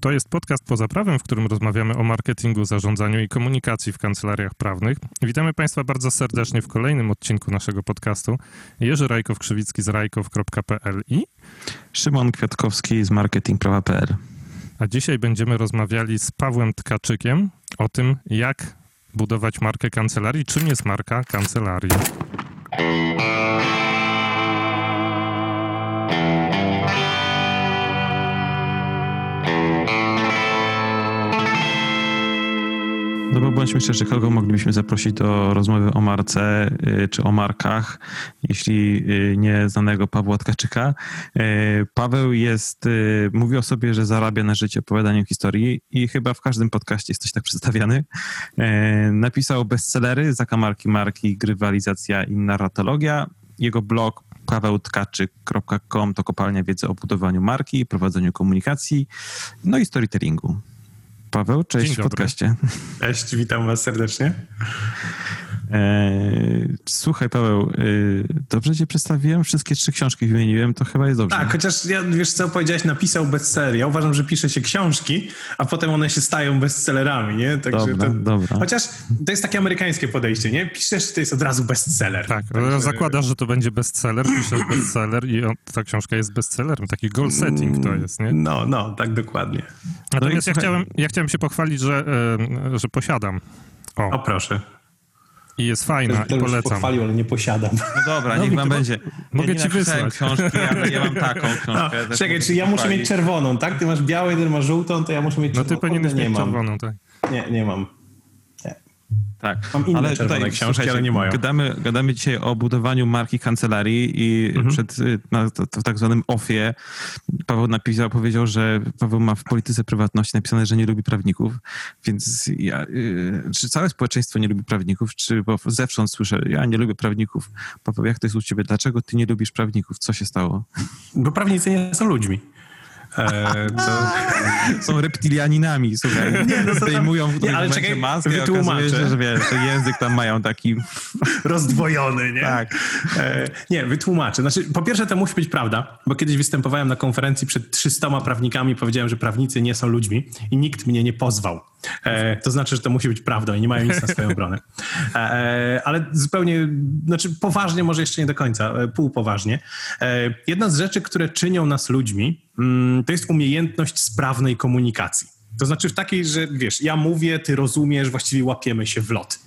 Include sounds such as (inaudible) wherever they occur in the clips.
To jest podcast poza prawem, w którym rozmawiamy o marketingu, zarządzaniu i komunikacji w kancelariach prawnych. Witamy Państwa bardzo serdecznie w kolejnym odcinku naszego podcastu. Jerzy Rajkow-Krzywicki z rajkow.pl i Szymon Kwiatkowski z marketingprawa.pl. A dzisiaj będziemy rozmawiali z Pawłem Tkaczykiem o tym, jak budować markę kancelarii, czym jest marka kancelarii. No bo bądźmy szczerzy, kogo moglibyśmy zaprosić do rozmowy o marce y, czy o markach, jeśli y, nie znanego Pawła Tkaczyka. Y, Paweł jest, mówi o sobie, że zarabia na życie opowiadaniem historii i chyba w każdym podcaście jest coś tak przedstawiany. Napisał bestsellery, zakamarki marki, grywalizacja i narratologia. Jego blog pawełtkaczyk.com to kopalnia wiedzy o budowaniu marki, prowadzeniu komunikacji, no i storytellingu. Paweł, cześć w podcaście. Cześć, witam was serdecznie. Eee, słuchaj, Paweł, yy, dobrze cię przedstawiłem, wszystkie trzy książki wymieniłem, to chyba jest dobrze. Tak, chociaż ja, wiesz co powiedziałeś, napisał bestseller. Ja uważam, że pisze się książki, a potem one się stają bestsellerami, nie? Także dobra, to, dobra. Chociaż to jest takie amerykańskie podejście, nie? Piszesz, to jest od razu bestseller. Tak, Także... zakładasz, że to będzie bestseller, piszesz bestseller i on, ta książka jest bestsellerem. Taki goal setting to jest, nie? No, no, tak dokładnie. Natomiast no ja, chciałem, ja chciałem się pochwalić, że, że posiadam. O, o proszę. I jest fajna i polecam. pochwalił, ale nie posiadam. No dobra, no, niech wam będzie. Mogę ja ci wysłać. książki, ale ja mam taką książkę. No, (laughs) czekaj, czy ja muszę mieć czerwoną, tak? Ty masz białą, jeden ma żółtą, to ja muszę mieć czerwoną. No ty powinieneś mieć czerwoną, tak. Nie, nie mam. Tak, Mam inne ale tutaj książki, ale nie moją. Gadamy, gadamy dzisiaj o budowaniu marki kancelarii i mhm. przed, y, na, to, to w tak zwanym OFie Paweł napisał, powiedział, że Paweł ma w polityce prywatności napisane, że nie lubi prawników, więc ja, y, czy całe społeczeństwo nie lubi prawników, czy bo zewsząd słyszę, ja nie lubię prawników. Paweł, jak to jest u ciebie? Dlaczego ty nie lubisz prawników? Co się stało? Bo prawnicy nie są ludźmi. E, to (laughs) są reptilianinami, słuchaj. Nie, no Zdejmują w nie, ale czekaj, maskę wytłumaczę. Się, że, wiesz, że język tam mają taki... (laughs) Rozdwojony, nie? Tak. E, nie, wytłumaczę. Znaczy, po pierwsze to musi być prawda, bo kiedyś występowałem na konferencji przed 300 prawnikami powiedziałem, że prawnicy nie są ludźmi i nikt mnie nie pozwał. E, to znaczy, że to musi być prawdą i nie mają nic na swoją obronę. E, e, ale zupełnie, znaczy poważnie, może jeszcze nie do końca, e, półpoważnie. E, jedna z rzeczy, które czynią nas ludźmi, to jest umiejętność sprawnej komunikacji. To znaczy w takiej, że wiesz, ja mówię, ty rozumiesz, właściwie łapiemy się w lot.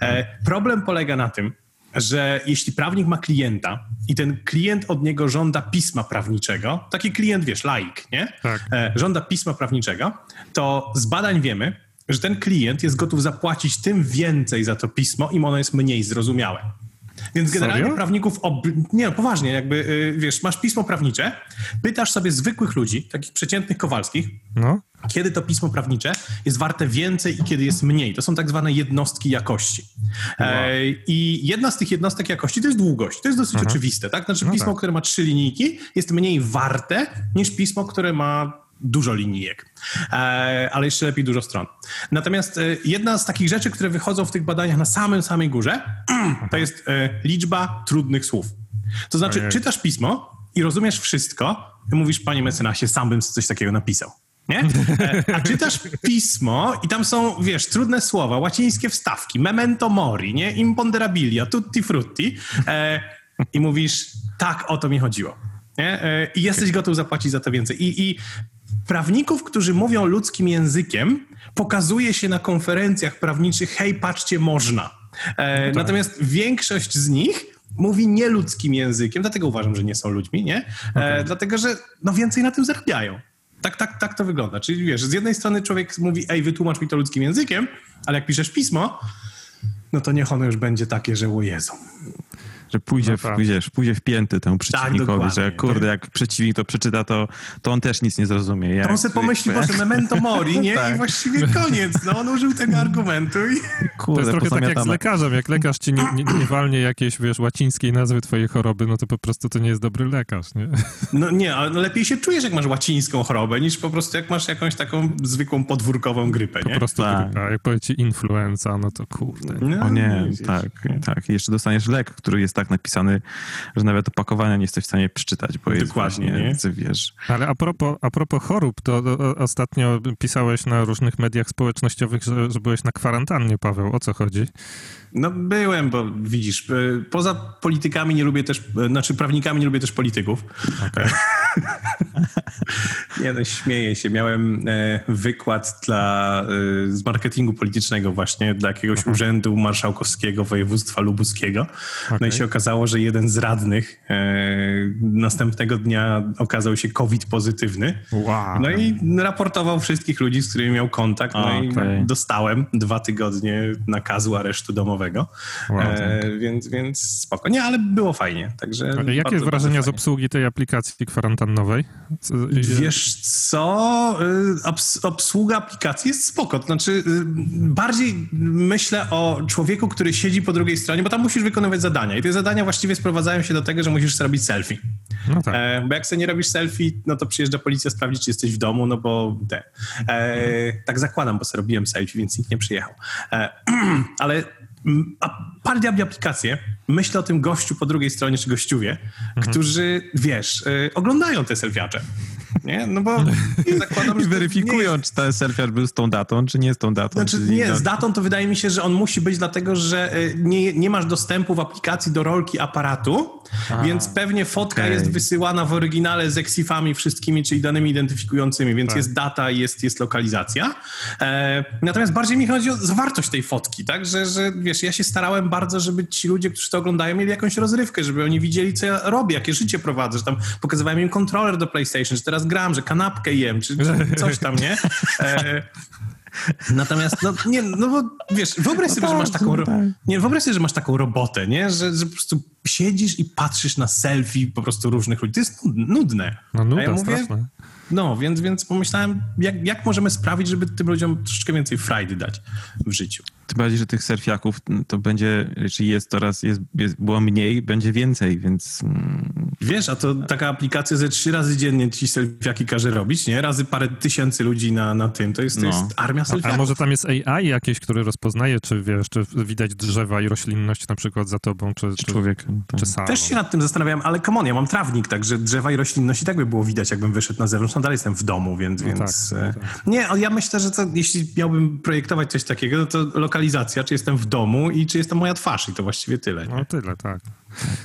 E, problem polega na tym, że jeśli prawnik ma klienta i ten klient od niego żąda pisma prawniczego, taki klient, wiesz, laik, nie? Tak. E, żąda pisma prawniczego, to z badań wiemy, że ten klient jest gotów zapłacić tym więcej za to pismo, im ono jest mniej zrozumiałe. Więc generalnie Serio? prawników, ob... nie no, poważnie, jakby, yy, wiesz, masz pismo prawnicze, pytasz sobie zwykłych ludzi, takich przeciętnych Kowalskich, no. kiedy to pismo prawnicze jest warte więcej i kiedy jest mniej. To są tak zwane jednostki jakości. Wow. E, I jedna z tych jednostek jakości to jest długość. To jest dosyć Aha. oczywiste, tak? Znaczy no pismo, tak. które ma trzy linijki jest mniej warte niż pismo, które ma dużo linijek, e, ale jeszcze lepiej dużo stron. Natomiast e, jedna z takich rzeczy, które wychodzą w tych badaniach na samym samej górze, (clears throat) to jest e, liczba trudnych słów. To znaczy, czytasz pismo i rozumiesz wszystko, i mówisz, panie mecenasie, sam bym coś takiego napisał. Nie? A czytasz pismo i tam są, wiesz, trudne słowa, łacińskie wstawki, memento mori, nie? Imponderabilia, tutti frutti e, i mówisz, tak, o to mi chodziło. Nie? I jesteś gotów zapłacić za to więcej. I, I prawników, którzy mówią ludzkim językiem, pokazuje się na konferencjach prawniczych, hej, patrzcie, można. E, no tak. Natomiast większość z nich mówi nieludzkim językiem, dlatego uważam, że nie są ludźmi, nie? E, okay. Dlatego, że no więcej na tym zarabiają. Tak, tak, tak to wygląda. Czyli wiesz, z jednej strony człowiek mówi, ej, wytłumacz mi to ludzkim językiem, ale jak piszesz pismo, no to niech ono już będzie takie, że o Jezu że pójdzie, no w, pójdziesz, pójdzie w pięty temu tak, przeciwnikowi, tak, że kurde, jak przeciwnik to przeczyta, to, to on też nic nie zrozumie. Jak, to on sobie pomyśli, Boże, memento mori, (laughs) nie? Tak. I właściwie koniec, no on użył tego argumentu i... Kurde, to jest trochę tak jak z lekarzem, jak lekarz ci nie, nie, nie walnie jakiejś, wiesz, łacińskiej nazwy twojej choroby, no to po prostu to nie jest dobry lekarz, nie? No nie, ale lepiej się czujesz, jak masz łacińską chorobę, niż po prostu jak masz jakąś taką zwykłą podwórkową grypę, nie? Po prostu tak. grypa. Jak powie ci influenza, no to kurde. No, o nie, tak, tak. I jeszcze dostaniesz lek, który jest tak napisany, że nawet opakowania nie jesteś w stanie przeczytać, bo jest Dokładnie, właśnie, nie? wiesz... Ale a propos, a propos chorób, to o, ostatnio pisałeś na różnych mediach społecznościowych, że, że byłeś na kwarantannie, Paweł. O co chodzi? No byłem, bo widzisz, e, poza politykami nie lubię też, e, znaczy prawnikami nie lubię też polityków. (laughs) nie no, śmieję się. Miałem e, wykład dla, e, z marketingu politycznego właśnie dla jakiegoś urzędu marszałkowskiego województwa lubuskiego. No i się okazało, że jeden z radnych e, następnego dnia okazał się COVID pozytywny. Wow. No i raportował wszystkich ludzi, z którymi miał kontakt. No i Okej. dostałem dwa tygodnie nakazu aresztu domowego. Wow, e, więc, więc spoko. Nie, ale było fajnie. Także Jakie bardzo, wrażenia bardzo z obsługi tej aplikacji kwarantannowej? Wiesz co, y, obs- obsługa aplikacji jest spoko. To znaczy, y, bardziej myślę o człowieku, który siedzi po drugiej stronie, bo tam musisz wykonywać zadania. I te zadania właściwie sprowadzają się do tego, że musisz zrobić selfie. No tak. E, bo jak sobie nie robisz selfie, no to przyjeżdża policja sprawdzić, czy jesteś w domu, no bo te. E, tak zakładam, bo sobie robiłem selfie, więc nikt nie przyjechał. E, (clears throat) ale a diabli aplikacje, myślę o tym gościu po drugiej stronie, czy gościuwie, którzy, wiesz, e, oglądają te selfiacze. Nie? No bo (laughs) zakładam, I że weryfikują, jest- czy ten selfiarz był z tą datą, czy nie z tą datą. znaczy, czy nie, z datą to wydaje mi się, że on musi być dlatego, że y, nie, nie masz dostępu w aplikacji do rolki aparatu, więc pewnie fotka okej. jest wysyłana w oryginale z exifami wszystkimi, czyli danymi identyfikującymi, więc Tak. jest data, jest, jest lokalizacja. E, natomiast bardziej mi chodzi o zawartość tej fotki, tak, że, że wiesz, ja się starałem bardzo, żeby ci ludzie, którzy to oglądają, mieli jakąś rozrywkę, żeby oni widzieli, co ja robię, jakie życie prowadzę, że tam pokazywałem im kontroler do PlayStation, że teraz gram, że kanapkę jem, czy, czy coś tam, nie? E, Natomiast, no nie, no bo wiesz, wyobraź sobie, że masz taką, ro- nie, wyobraź sobie, że masz taką robotę, nie? Że, że po prostu siedzisz i patrzysz na selfie po prostu różnych ludzi. To jest nud- nudne. No nuda ja mówię, straszna. no, więc, więc pomyślałem, jak, jak możemy sprawić, żeby tym ludziom troszeczkę więcej frajdy dać w życiu. Tym bardziej, że tych selfiaków to będzie, czy jest coraz, jest, jest, było mniej, będzie więcej, więc mm, Wiesz, a to taka aplikacja ze trzy razy dziennie ci selfiaki każe robić, nie? Razy parę tysięcy ludzi na, na tym. To jest, to No. jest armia A selfiaków. może tam jest AI jakieś, który rozpoznaje, czy wiesz, czy widać drzewa i roślinność na przykład za tobą, czy, czy, człowiek... tak. czy. Też się nad tym zastanawiałem, ale come on, ja mam trawnik, także drzewa i roślinność i tak by było widać, jakbym wyszedł na zewnątrz. No dalej jestem w domu, więc... No więc tak, e, no tak. Nie, ale ja myślę, że to, jeśli miałbym projektować coś takiego, no to lokalizacja, czy jestem w domu i czy jest to moja twarz i to właściwie tyle. nie? No tyle, tak.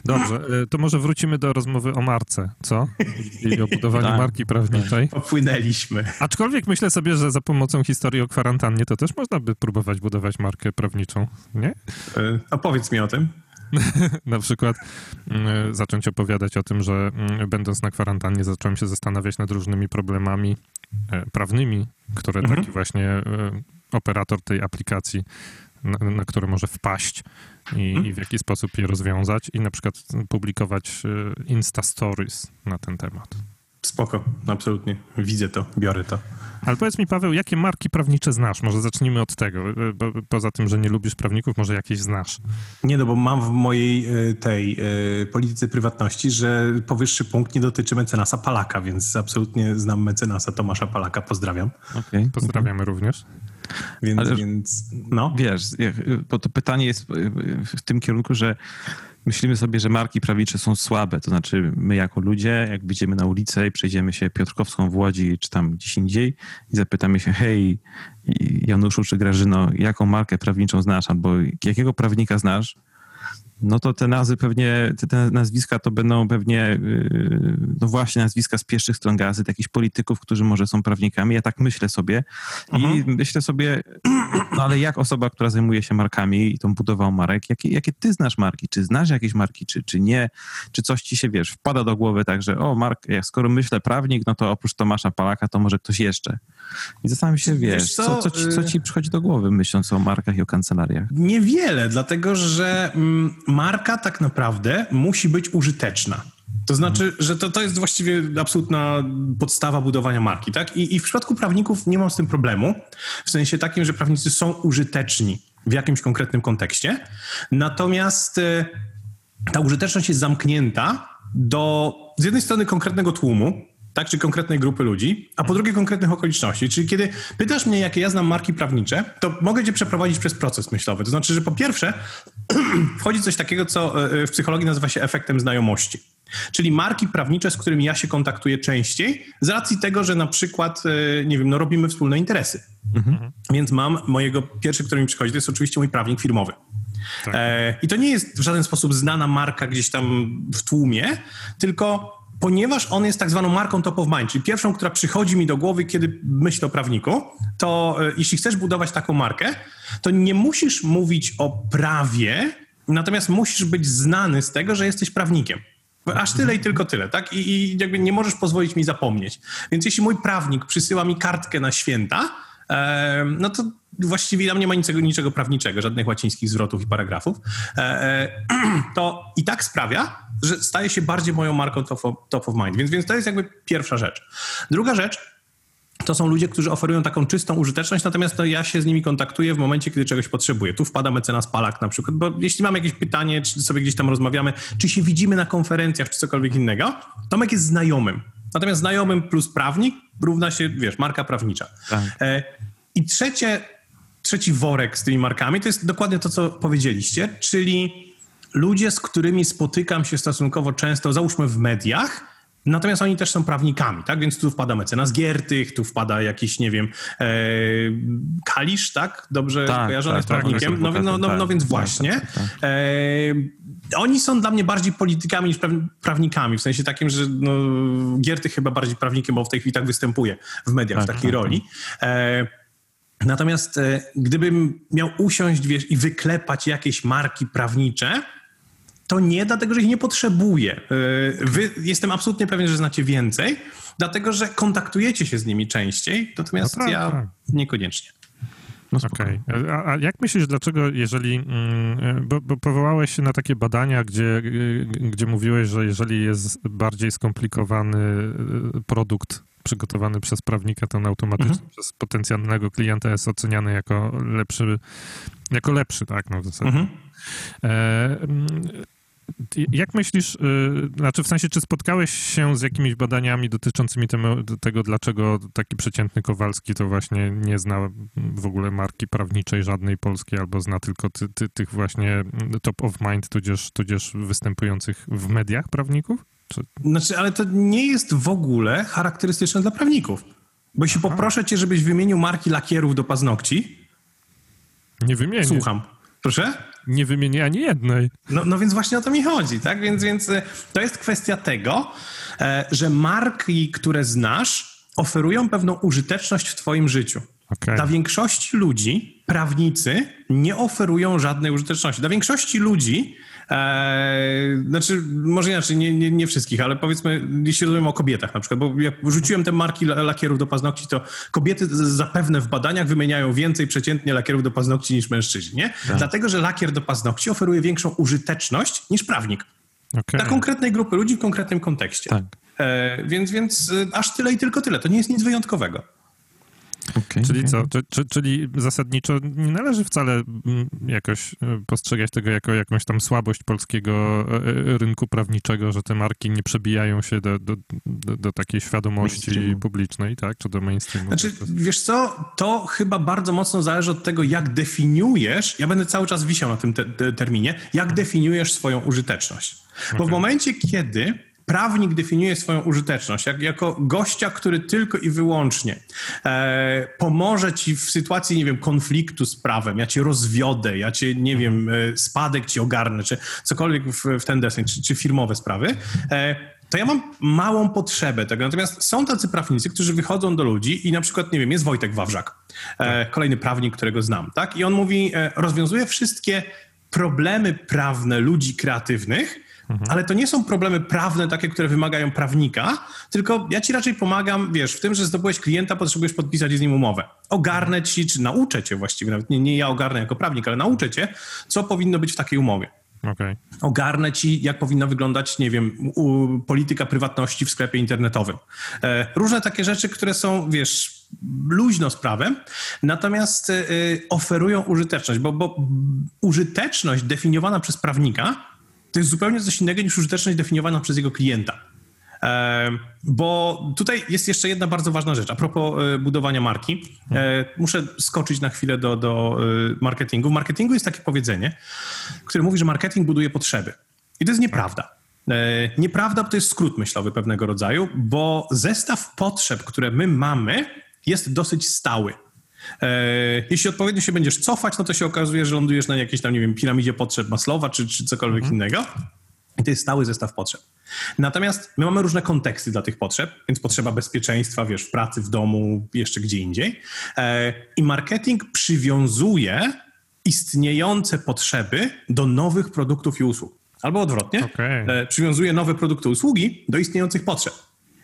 Dobrze, y, to może wrócimy do rozmowy o marce, co? I o budowaniu Tak. marki prawniczej. Popłynęliśmy. Aczkolwiek myślę sobie, że za pomocą historii o kwarantannie to też można by próbować budować markę prawniczą, nie? E, Opowiedz mi o tym. (laughs) Na przykład mm, zacząć opowiadać o tym, że będąc na kwarantannie zacząłem się zastanawiać nad różnymi problemami e, prawnymi, które Mhm. taki właśnie operator tej aplikacji, na, na które może wpaść i, Mhm. i w jaki sposób je rozwiązać i na przykład publikować e, Insta Stories na ten temat. Spoko, absolutnie. Widzę to, biorę to. Ale powiedz mi, Paweł, jakie marki prawnicze znasz? Może zacznijmy od tego. e, Bo, poza tym, że nie lubisz prawników, może jakieś znasz. Nie, no bo mam w mojej tej polityce prywatności, że powyższy punkt nie dotyczy mecenasa Palaka, więc absolutnie znam mecenasa Tomasza Palaka, pozdrawiam. Okej. Pozdrawiamy również. Więc, Ale- więc no. Wiesz, bo to pytanie jest w tym kierunku, że myślimy sobie, że marki prawnicze są słabe. To znaczy, my jako ludzie, jak wyjdziemy na ulicę i przejdziemy się Piotrkowską w Łodzi czy tam gdzieś indziej i zapytamy się, hej, Januszu czy Grażyno, jaką markę prawniczą znasz albo jakiego prawnika znasz, no to te nazwy pewnie, te, te nazwiska to będą pewnie, yy, no właśnie nazwiska z pierwszych stron gazet, jakichś polityków, którzy może są prawnikami. Ja tak myślę sobie i myślę sobie, no ale jak osoba, która zajmuje się markami i tą budową marek, jakie, jakie ty znasz marki? Czy znasz jakieś marki, czy, czy nie? Czy coś ci się, wiesz, wpada do głowy tak, że o, mark, jak skoro myślę prawnik, no to oprócz Tomasza Palaka, to może ktoś jeszcze. I zastanawiam się, wiesz, Wiesz co, co, co, ci, co y- ci przychodzi do głowy, myśląc o markach i o kancelariach? Niewiele, dlatego że mm, marka tak naprawdę musi być użyteczna. To znaczy, że to, to jest właściwie absolutna podstawa budowania marki, tak? I, I w przypadku prawników nie mam z tym problemu, w sensie takim, że prawnicy są użyteczni w jakimś konkretnym kontekście, natomiast e, ta użyteczność jest zamknięta do z jednej strony konkretnego tłumu, tak, czy konkretnej grupy ludzi, a po drugie konkretnych okoliczności. Czyli kiedy pytasz mnie, jakie ja znam marki prawnicze, to mogę cię przeprowadzić przez proces myślowy. To znaczy, że po pierwsze (clears throat) wchodzi coś takiego, co e, w psychologii nazywa się efektem znajomości. Czyli marki prawnicze, z którymi ja się kontaktuję częściej, z racji tego, że na przykład, e, nie wiem, no robimy wspólne interesy. Więc mam mojego, pierwszy, który mi przychodzi, to jest oczywiście mój prawnik firmowy. Tak. E, I to nie jest w żaden sposób znana marka gdzieś tam w tłumie, tylko ponieważ on jest tak zwaną marką top of mind, czyli pierwszą, która przychodzi mi do głowy, kiedy myślę o prawniku, to e, jeśli chcesz budować taką markę, to nie musisz mówić o prawie, natomiast musisz być znany z tego, że jesteś prawnikiem. Aż tyle i tylko tyle, tak? I, I jakby nie możesz pozwolić mi zapomnieć. Więc jeśli mój prawnik przysyła mi kartkę na święta, no to właściwie tam nie ma niczego, niczego prawniczego, żadnych łacińskich zwrotów i paragrafów, e, e, (clears throat) to i tak sprawia, że staje się bardziej moją marką top of, top of mind. Więc, więc to jest jakby pierwsza rzecz. Druga rzecz, to są ludzie, którzy oferują taką czystą użyteczność, natomiast no, ja się z nimi kontaktuję w momencie, kiedy czegoś potrzebuję. Tu wpada mecenas Palak na przykład, bo jeśli mam jakieś pytanie, czy sobie gdzieś tam rozmawiamy, czy się widzimy na konferencjach, czy cokolwiek innego, Tomek jest znajomym. Natomiast znajomym plus prawnik równa się, wiesz, marka prawnicza. Tak. E, I trzecie, trzeci worek z tymi markami to jest dokładnie to, co powiedzieliście, czyli ludzie, z którymi spotykam się stosunkowo często, załóżmy w mediach, Natomiast oni też są prawnikami, tak? Więc tu wpada mecenas Giertych, tu wpada jakiś, nie wiem, e, Kalisz, tak? Dobrze Tak, kojarzony tak, z tak, prawnikiem? on jest no, no, no, no tak, więc tak, właśnie. tak, tak. E, oni są dla mnie bardziej politykami niż praw- prawnikami, w sensie takim, że no, Giertych chyba bardziej prawnikiem, bo w tej chwili tak występuje w mediach w Tak, takiej tak, roli. E, Natomiast e, gdybym miał usiąść wiesz, i wyklepać jakieś marki prawnicze, to nie, dlatego że ich nie potrzebuję. E, Wy, jestem absolutnie pewien, że znacie więcej, dlatego że kontaktujecie się z nimi częściej, natomiast No tak, ja tak. niekoniecznie. No. Okej. A, a jak myślisz, dlaczego, jeżeli. mm, Bo, bo powołałeś się na takie badania, gdzie, gdzie mówiłeś, że jeżeli jest bardziej skomplikowany produkt przygotowany przez prawnika, to on automatycznie Mhm. przez potencjalnego klienta jest oceniany jako lepszy, jako lepszy, tak? No w zasadzie. Mhm. E, Jak myślisz, y, znaczy w sensie, czy spotkałeś się z jakimiś badaniami dotyczącymi temu, tego, dlaczego taki przeciętny Kowalski to właśnie nie zna w ogóle marki prawniczej żadnej polskiej, albo zna tylko ty, ty, tych właśnie top of mind, tudzież, tudzież występujących w mediach prawników? Czy... Znaczy, ale to nie jest w ogóle charakterystyczne dla prawników. Bo jeśli poproszę cię, żebyś wymienił marki lakierów do paznokci, Nie wymienię. słucham. Proszę? Nie wymienię ani jednej. No, no więc właśnie o to mi chodzi, tak? Więc, więc e, to jest kwestia tego, e, że marki, które znasz, oferują pewną użyteczność w twoim życiu. Okej. Dla większości ludzi prawnicy nie oferują żadnej użyteczności. Dla większości ludzi, e, znaczy może inaczej, nie, nie, nie wszystkich, ale powiedzmy, jeśli rozmawiamy o kobietach na przykład, bo jak rzuciłem te marki la- lakierów do paznokci, to kobiety zapewne w badaniach wymieniają więcej przeciętnie lakierów do paznokci niż mężczyźni, nie? Dlatego, że lakier do paznokci oferuje większą użyteczność niż prawnik. Okej. Dla konkretnej grupy ludzi w konkretnym kontekście. Tak. E, więc, więc e, aż tyle i tylko tyle. To nie jest nic wyjątkowego. Okej, Czyli okej. co? Czy, czy, czyli zasadniczo nie należy wcale mm, jakoś e, postrzegać tego jako jakąś tam słabość polskiego e, e, rynku prawniczego, że te marki nie przebijają się do, do, do, do takiej świadomości Mainstreamu. publicznej, tak? Czy do mainstreamu. Znaczy, wiesz co, to chyba bardzo mocno zależy od tego, jak definiujesz, ja będę cały czas wisiał na tym te, te terminie, jak definiujesz swoją użyteczność. Bo w momencie, kiedy prawnik definiuje swoją użyteczność jak, jako gościa, który tylko i wyłącznie e, pomoże ci w sytuacji, nie wiem, konfliktu z prawem, ja cię rozwiodę, ja cię, nie wiem, e, spadek ci ogarnę, czy cokolwiek w, w ten deseń, czy, czy firmowe sprawy, e, to ja mam małą potrzebę tego. Natomiast są tacy prawnicy, którzy wychodzą do ludzi i na przykład, nie wiem, jest Wojtek Wawrzak, e, kolejny prawnik, którego znam, tak? I on mówi, e, rozwiązuje wszystkie problemy prawne ludzi kreatywnych, ale to nie są problemy prawne takie, które wymagają prawnika, tylko ja ci raczej pomagam, wiesz, w tym, że zdobyłeś klienta, potrzebujesz podpisać z nim umowę. Ogarnę ci, czy nauczę cię właściwie, nawet nie, nie ja ogarnę jako prawnik, ale nauczę cię, co powinno być w takiej umowie Okej. ogarnę ci, jak powinna wyglądać, nie wiem, u, polityka prywatności w sklepie internetowym. E, różne takie rzeczy, które są, wiesz, luźno z prawem, natomiast e, oferują użyteczność, bo, bo użyteczność definiowana przez prawnika to jest zupełnie coś innego niż użyteczność definiowana przez jego klienta. E, bo tutaj jest jeszcze jedna bardzo ważna rzecz. A propos e, budowania marki, e, muszę skoczyć na chwilę do, do marketingu. W marketingu jest takie powiedzenie, które mówi, że marketing buduje potrzeby. I to jest nieprawda. Nieprawda, to jest skrót myślowy pewnego rodzaju, bo zestaw potrzeb, które my mamy, jest dosyć stały. E, Jeśli odpowiednio się będziesz cofać, no to się okazuje, że lądujesz na jakiejś tam, nie wiem, piramidzie potrzeb Maslowa czy, czy cokolwiek innego. I to jest stały zestaw potrzeb. Natomiast my mamy różne konteksty dla tych potrzeb, więc potrzeba bezpieczeństwa, wiesz, w pracy, w domu, jeszcze gdzie indziej. E, I marketing przywiązuje istniejące potrzeby do nowych produktów i usług. Albo odwrotnie, Okej. e, przywiązuje nowe produkty, usługi do istniejących potrzeb.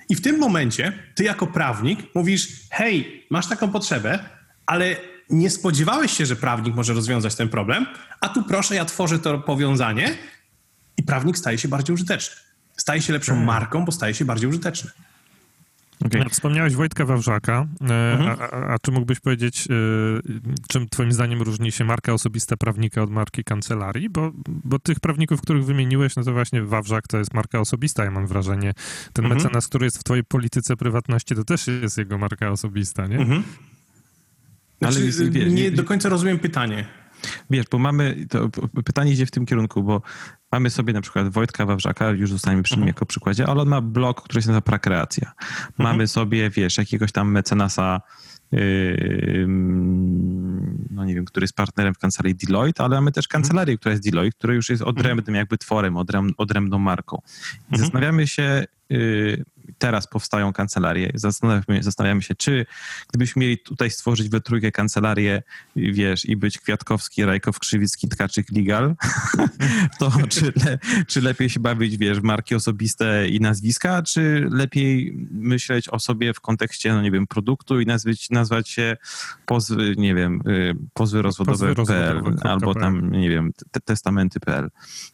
I w tym momencie ty jako prawnik mówisz, hej, masz taką potrzebę, ale nie spodziewałeś się, że prawnik może rozwiązać ten problem, a tu proszę, ja tworzę to powiązanie i prawnik staje się bardziej użyteczny. Staje się lepszą marką, bo staje się bardziej użyteczny. Okej. Wspomniałeś Wojtka Wawrzaka. E, Mhm. A, a, a czy mógłbyś powiedzieć, e, czym twoim zdaniem różni się marka osobista prawnika od marki kancelarii? Bo, bo tych prawników, których wymieniłeś, no to właśnie Wawrzak to jest marka osobista, ja mam wrażenie. Ten Mhm. mecenas, który jest w twojej polityce prywatności, to też jest jego marka osobista, nie? Mhm. Ale Znaczy, jest- wiesz, nie nie- do końca rozumiem pytanie. Wiesz, bo mamy, to pytanie idzie w tym kierunku, bo mamy sobie na przykład Wojtka Wawrzaka, już zostaniemy przy nim jako przykładzie, ale on ma blog, który się nazywa Prakreacja. Mamy sobie, wiesz, jakiegoś tam mecenasa, yy, no nie wiem, który jest partnerem w kancelarii Deloitte, ale mamy też kancelarię, która jest Deloitte, która już jest odrębnym jakby tworem, odręb, odrębną marką. I zastanawiamy się, yy, teraz powstają kancelarie, zastanawiamy, zastanawiamy się, czy gdybyśmy mieli tutaj stworzyć we trójkę kancelarię, wiesz, i być Kwiatkowski, Rajkow, Krzywicki, Tkaczyk, Legal, (laughs) to czy, le, czy lepiej się bawić, wiesz, w marki osobiste i nazwiska, czy lepiej myśleć o sobie w kontekście, no nie wiem, produktu i nazwać, nazwać się pozwy, nie wiem, y, pozwy rozwodowe.pl albo tam, nie wiem, te, testamenty.pl.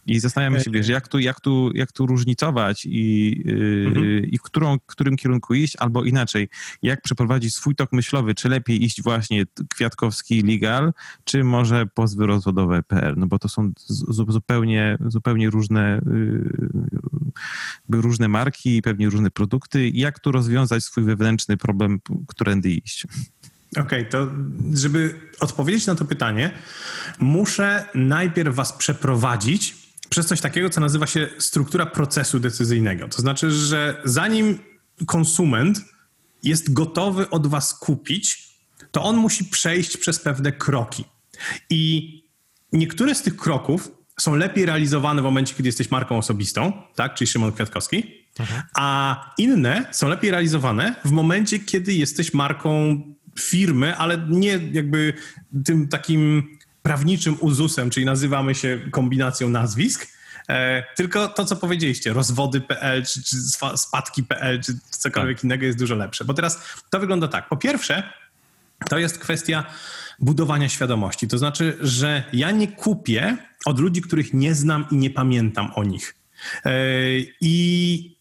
I zastanawiamy się, wiesz, jak tu, jak tu, jak tu różnicować i, y, Mhm. i którą, którym kierunku iść, albo inaczej, jak przeprowadzić swój tok myślowy, czy lepiej iść właśnie Kwiatkowski legal, czy może pozwy rozwodowe.pl, no bo to są zupełnie, zupełnie różne, yy, różne marki pewnie różne produkty. Jak tu rozwiązać swój wewnętrzny problem, którędy iść? Okej, to żeby odpowiedzieć na to pytanie, muszę najpierw was przeprowadzić przez coś takiego, co nazywa się struktura procesu decyzyjnego. To znaczy, że zanim konsument jest gotowy od was kupić, to on musi przejść przez pewne kroki. I niektóre z tych kroków są lepiej realizowane w momencie, kiedy jesteś marką osobistą, tak, czyli Szymon Kwiatkowski, a inne są lepiej realizowane w momencie, kiedy jesteś marką firmy, ale nie jakby tym takim prawniczym uzusem, czyli nazywamy się kombinacją nazwisk, e, tylko to, co powiedzieliście, rozwody.pl czy, czy spadki.pl czy cokolwiek innego jest dużo lepsze. Bo teraz to wygląda tak. Po pierwsze, to jest kwestia budowania świadomości. To znaczy, że ja nie kupię od ludzi, których nie znam i nie pamiętam o nich. E, I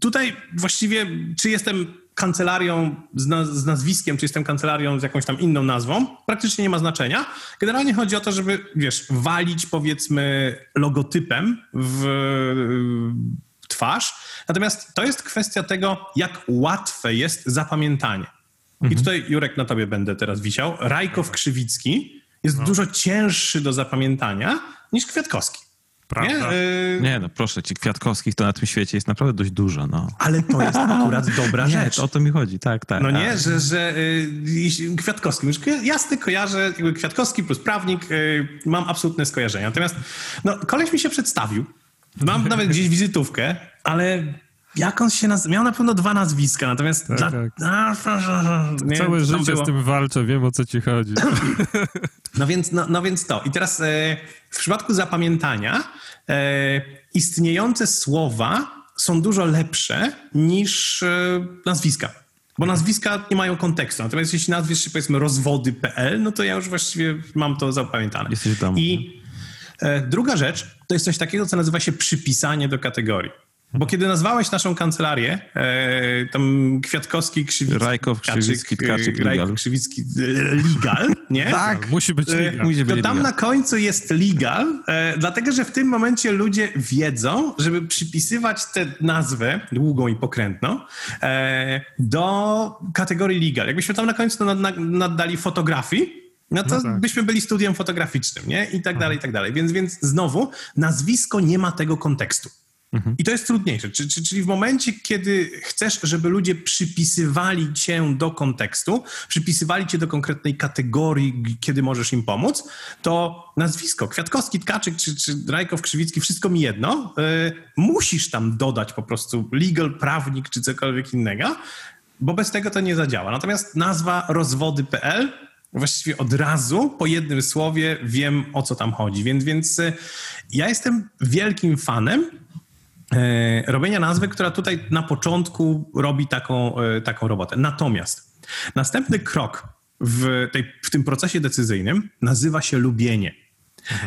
tutaj właściwie, czy jestem kancelarią z, naz- z nazwiskiem, czy jestem kancelarią z jakąś tam inną nazwą, praktycznie nie ma znaczenia. Generalnie chodzi o to, żeby, wiesz, walić powiedzmy logotypem w twarz. Natomiast to jest kwestia tego, jak łatwe jest zapamiętanie. I tutaj, Jurek, na tobie będę teraz wisiał. Rajkow Krzywicki jest dużo cięższy do zapamiętania niż Kwiatkowski. Prawda? Nie? Y, Nie, no proszę ci, Kwiatkowskich to na tym świecie jest naprawdę dość dużo, no. Ale to jest (laughs) akurat dobra Nie, rzecz. o to mi chodzi, tak, tak. No nie, że, że y, jeśli- Kwiatkowski. Już jasny kojarzę, jakby Kwiatkowski plus prawnik, y, mam absolutne skojarzenia. Natomiast no, koleś mi się przedstawił. Mam (laughs) nawet gdzieś wizytówkę, ale jak on się nazywa? Miał na pewno dwa nazwiska, natomiast... Tak, dla... tak. Nie, Całe tam życie było- z tym walczę, wiem o co ci chodzi. (clears throat) No więc, no, no więc to. I teraz e, w przypadku zapamiętania e, istniejące słowa są dużo lepsze niż e, nazwiska. Bo nazwiska nie mają kontekstu. Natomiast jeśli nazwiesz się powiedzmy rozwody.pl, no to ja już właściwie mam to zapamiętane. Jesteś domu. I e, druga rzecz to jest coś takiego, co nazywa się przypisanie do kategorii. Bo kiedy nazwałeś naszą kancelarię, e, tam Kwiatkowski, Krzywicki, Rajkow, Krzywicki, Tkaczyk, e, Rajkow, Legal. Krzywicki, e, Legal, nie? Tak. Musi być E. Musi to tam na końcu jest legal, e, dlatego że w tym momencie ludzie wiedzą, żeby przypisywać tę nazwę, długą i pokrętną, e, do kategorii legal. Jakbyśmy tam na końcu nad, nad, naddali fotografii, no to No tak. byśmy byli studiem fotograficznym, nie? I tak dalej, i tak dalej. Więc, więc znowu, nazwisko nie ma tego kontekstu. I to jest trudniejsze. Czy, czy, czyli w momencie, kiedy chcesz, żeby ludzie przypisywali cię do kontekstu, przypisywali cię do konkretnej kategorii, kiedy możesz im pomóc, to nazwisko Kwiatkowski, Tkaczyk czy, czy Rajkow, Krzywicki, wszystko mi jedno, y, musisz tam dodać po prostu legal, prawnik czy cokolwiek innego, bo bez tego to nie zadziała. Natomiast nazwa rozwody.pl właściwie od razu po jednym słowie wiem o co tam chodzi. Więc, więc y, ja jestem wielkim fanem robienia nazwy, która tutaj na początku robi taką, e, taką robotę. Natomiast następny krok w, tej, w tym procesie decyzyjnym nazywa się lubienie.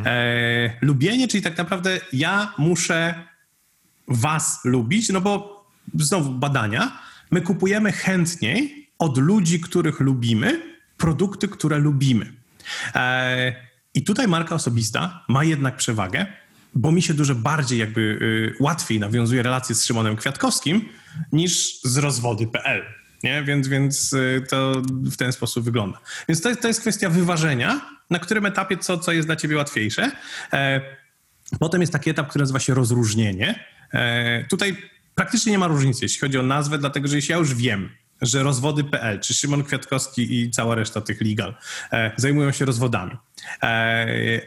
E, lubienie, czyli tak naprawdę ja muszę was lubić, no bo znowu badania, my kupujemy chętniej od ludzi, których lubimy, produkty, które lubimy. E, I tutaj marka osobista ma jednak przewagę, bo mi się dużo bardziej jakby y, łatwiej nawiązuje relacje z Szymonem Kwiatkowskim niż z rozwody.pl. Nie? Więc, więc y, to w ten sposób wygląda. Więc to to jest kwestia wyważenia, na którym etapie co, co jest dla ciebie łatwiejsze. E, Potem jest taki etap, który nazywa się rozróżnienie. E, tutaj praktycznie nie ma różnicy, jeśli chodzi o nazwę, dlatego że jeśli ja już wiem, że rozwody.pl, czy Szymon Kwiatkowski i cała reszta tych legal e, zajmują się rozwodami,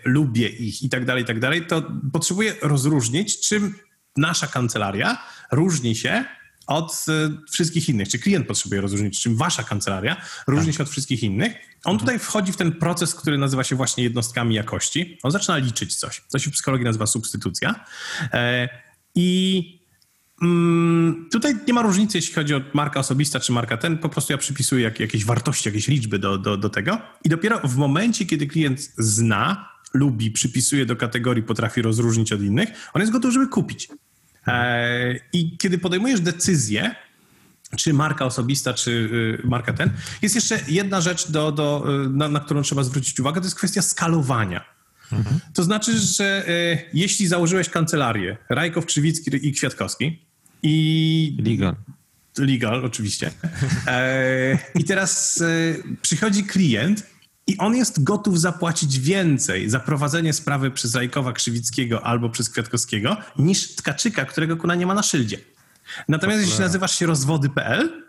lubię ich i tak dalej, i tak dalej, to potrzebuję rozróżnić, czym nasza kancelaria różni się od e, wszystkich innych. Czy klient potrzebuje rozróżnić, czym wasza kancelaria różni się od wszystkich innych. On tutaj wchodzi w ten proces, który nazywa się właśnie jednostkami jakości. On zaczyna liczyć coś. To się w psychologii nazywa substytucja. E, I mm, tutaj nie ma różnicy, jeśli chodzi o marka osobista czy marka ten. Po prostu ja przypisuję jak, jakieś wartości, jakieś liczby do, do, do tego. I dopiero w momencie, kiedy klient zna, lubi, przypisuje do kategorii, potrafi rozróżnić od innych, on jest gotów, żeby kupić. E, I kiedy podejmujesz decyzję, czy marka osobista, czy y, marka ten, jest jeszcze jedna rzecz, do, do, y, na, na którą trzeba zwrócić uwagę, to jest kwestia skalowania. To znaczy, że y, jeśli założyłeś kancelarię Rajkow, Krzywicki i Kwiatkowski i Legal. legal oczywiście. E, I teraz e, przychodzi klient i on jest gotów zapłacić więcej za prowadzenie sprawy przez Rajkowa Krzywickiego albo przez Kwiatkowskiego niż Tkaczyka, którego kuna nie ma na szyldzie. Natomiast jeśli nazywasz się rozwody.pl,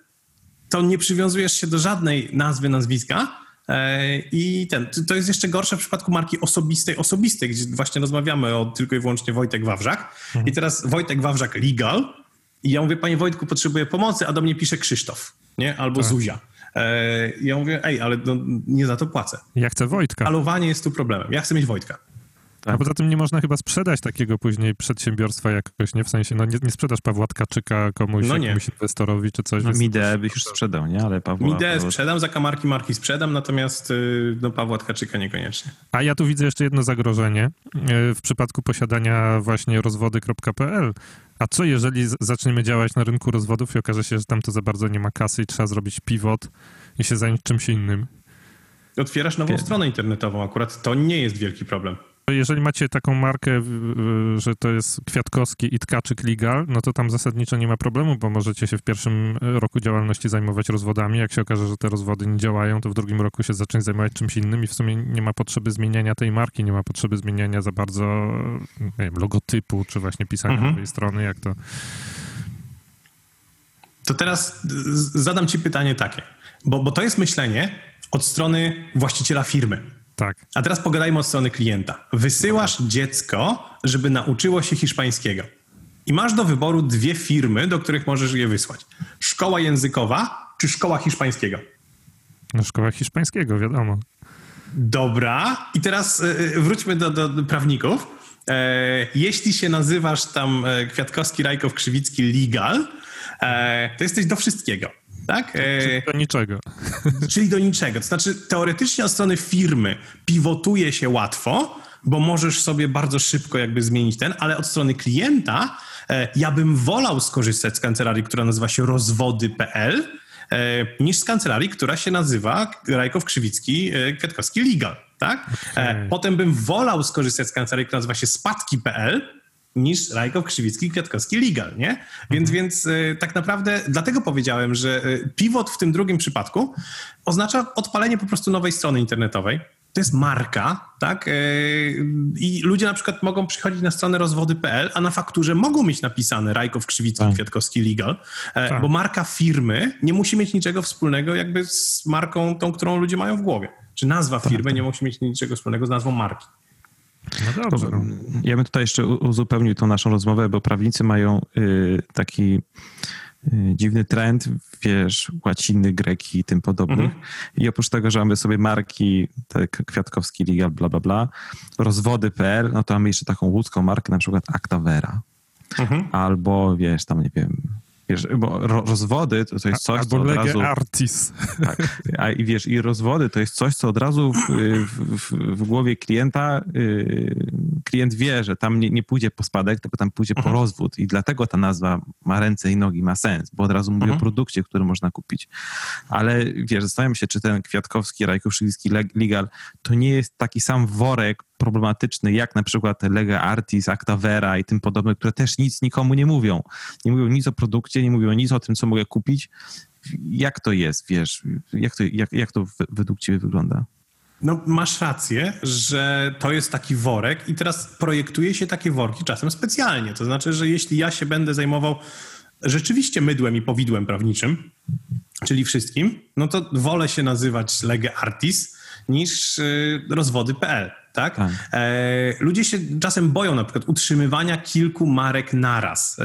to nie przywiązujesz się do żadnej nazwy, nazwiska. e, I ten, to jest jeszcze gorsze w przypadku marki osobistej, osobistej, gdzie właśnie rozmawiamy o tylko i wyłącznie Wojtek Wawrzak. I teraz Wojtek Wawrzak legal. I ja mówię, panie Wojtku, potrzebuję pomocy, a do mnie pisze Krzysztof, nie? Albo Zuzia. E, I ja mówię, ej, ale no, nie za to płacę. Ja chcę Wojtka. Alowanie jest tu problemem. Ja chcę mieć Wojtka. A poza tym nie można chyba sprzedać takiego później przedsiębiorstwa jakoś, nie? W sensie, no nie, nie sprzedasz Pawła Tkaczyka komuś, No nie. jakiemuś inwestorowi czy coś. No, Mideę byś już sprzedał, nie? Ale Pawła... Midę Pawła- sprzedam, za kamarki marki sprzedam, natomiast y, no, Pawła Tkaczyka niekoniecznie. A ja tu widzę jeszcze jedno zagrożenie e, w przypadku posiadania właśnie rozwody.pl. A co jeżeli zaczniemy działać na rynku rozwodów i okaże się, że tam to za bardzo nie ma kasy i trzeba zrobić pivot i się zająć czymś innym? Otwierasz nową stronę internetową, akurat to nie jest wielki problem. Jeżeli macie taką markę, że to jest Kwiatkowski i Tkaczyk Legal, no to tam zasadniczo nie ma problemu, bo możecie się w pierwszym roku działalności zajmować rozwodami. Jak się okaże, że te rozwody nie działają, to w drugim roku się zacząć zajmować czymś innym i w sumie nie ma potrzeby zmieniania tej marki, nie ma potrzeby zmieniania za bardzo nie wiem, logotypu, czy właśnie pisania Mhm. nowej strony, jak to... To teraz zadam ci pytanie takie, bo, bo to jest myślenie od strony właściciela firmy. Tak. A teraz pogadajmy od strony klienta. Wysyłasz dziecko, żeby nauczyło się hiszpańskiego. I masz do wyboru dwie firmy, do których możesz je wysłać. Szkoła językowa czy szkoła hiszpańskiego. No, szkoła hiszpańskiego, wiadomo. Dobra. I teraz y, y, wróćmy do, do, do prawników. E, jeśli się nazywasz tam e, Kwiatkowski, Rajkow, Krzywicki legal, e, to jesteś do wszystkiego. Tak? E, Do niczego. czyli do niczego. To znaczy, teoretycznie od strony firmy pivotuje się łatwo, bo możesz sobie bardzo szybko jakby zmienić ten, ale od strony klienta e, ja bym wolał skorzystać z kancelarii, która nazywa się rozwody.pl, e, niż z kancelarii, która się nazywa Rajkow Krzywicki Kwiatkowski Legal, tak? E, Potem bym wolał skorzystać z kancelarii, która nazywa się spadki.pl, niż Rajkow Krzywicki Kwiatkowski Legal, nie? Więc, więc e, tak naprawdę dlatego powiedziałem, że e, pivot w tym drugim przypadku oznacza odpalenie po prostu nowej strony internetowej. To jest marka, tak? E, I ludzie na przykład mogą przychodzić na stronę rozwody.pl, a na fakturze mogą mieć napisane Rajkow Krzywicki Tak. Kwiatkowski Legal, e, Tak. bo marka firmy nie musi mieć niczego wspólnego jakby z marką tą, którą ludzie mają w głowie. Czy nazwa firmy nie musi mieć niczego wspólnego z nazwą marki. No dobrze. No. Ja bym tutaj jeszcze uzupełnił tą naszą rozmowę, bo prawnicy mają y, taki y, dziwny trend, wiesz, łaciny, greki i tym podobnych. I oprócz tego, że mamy sobie marki, tak Kwiatkowski Legal, bla, bla, bla, rozwody.pl, no to mamy jeszcze taką łódzką markę, na przykład Actavera. Mhm. Albo, wiesz, tam nie wiem, wiesz, bo ro, rozwody to, to jest coś, co od razu... Artis. Tak. A i wiesz, i rozwody to jest coś, co od razu w, w, w, w głowie klienta, yy, klient wie, że tam nie, nie pójdzie po spadek, tylko tam pójdzie po rozwód. I dlatego ta nazwa ma ręce i nogi, ma sens, bo od razu mówi o produkcie, który można kupić. Ale wiesz, zastanawiam się, czy ten Kwiatkowski, Rajkowski Legal to nie jest taki sam worek problematyczny, jak na przykład Lega Artis, Actavera i tym podobne, które też nic nikomu nie mówią. Nie mówią nic o produkcie, nie mówią nic o tym, co mogę kupić. Jak to jest, wiesz? Jak to, jak, jak to według ciebie wygląda? No, masz rację, że to jest taki worek i teraz projektuje się takie worki czasem specjalnie. To znaczy, że jeśli ja się będę zajmował rzeczywiście mydłem i powidłem prawniczym, czyli wszystkim, no to wolę się nazywać Lege Artis niż y, rozwody.pl. Tak? Tak. E, ludzie się czasem boją na przykład utrzymywania kilku marek naraz. E,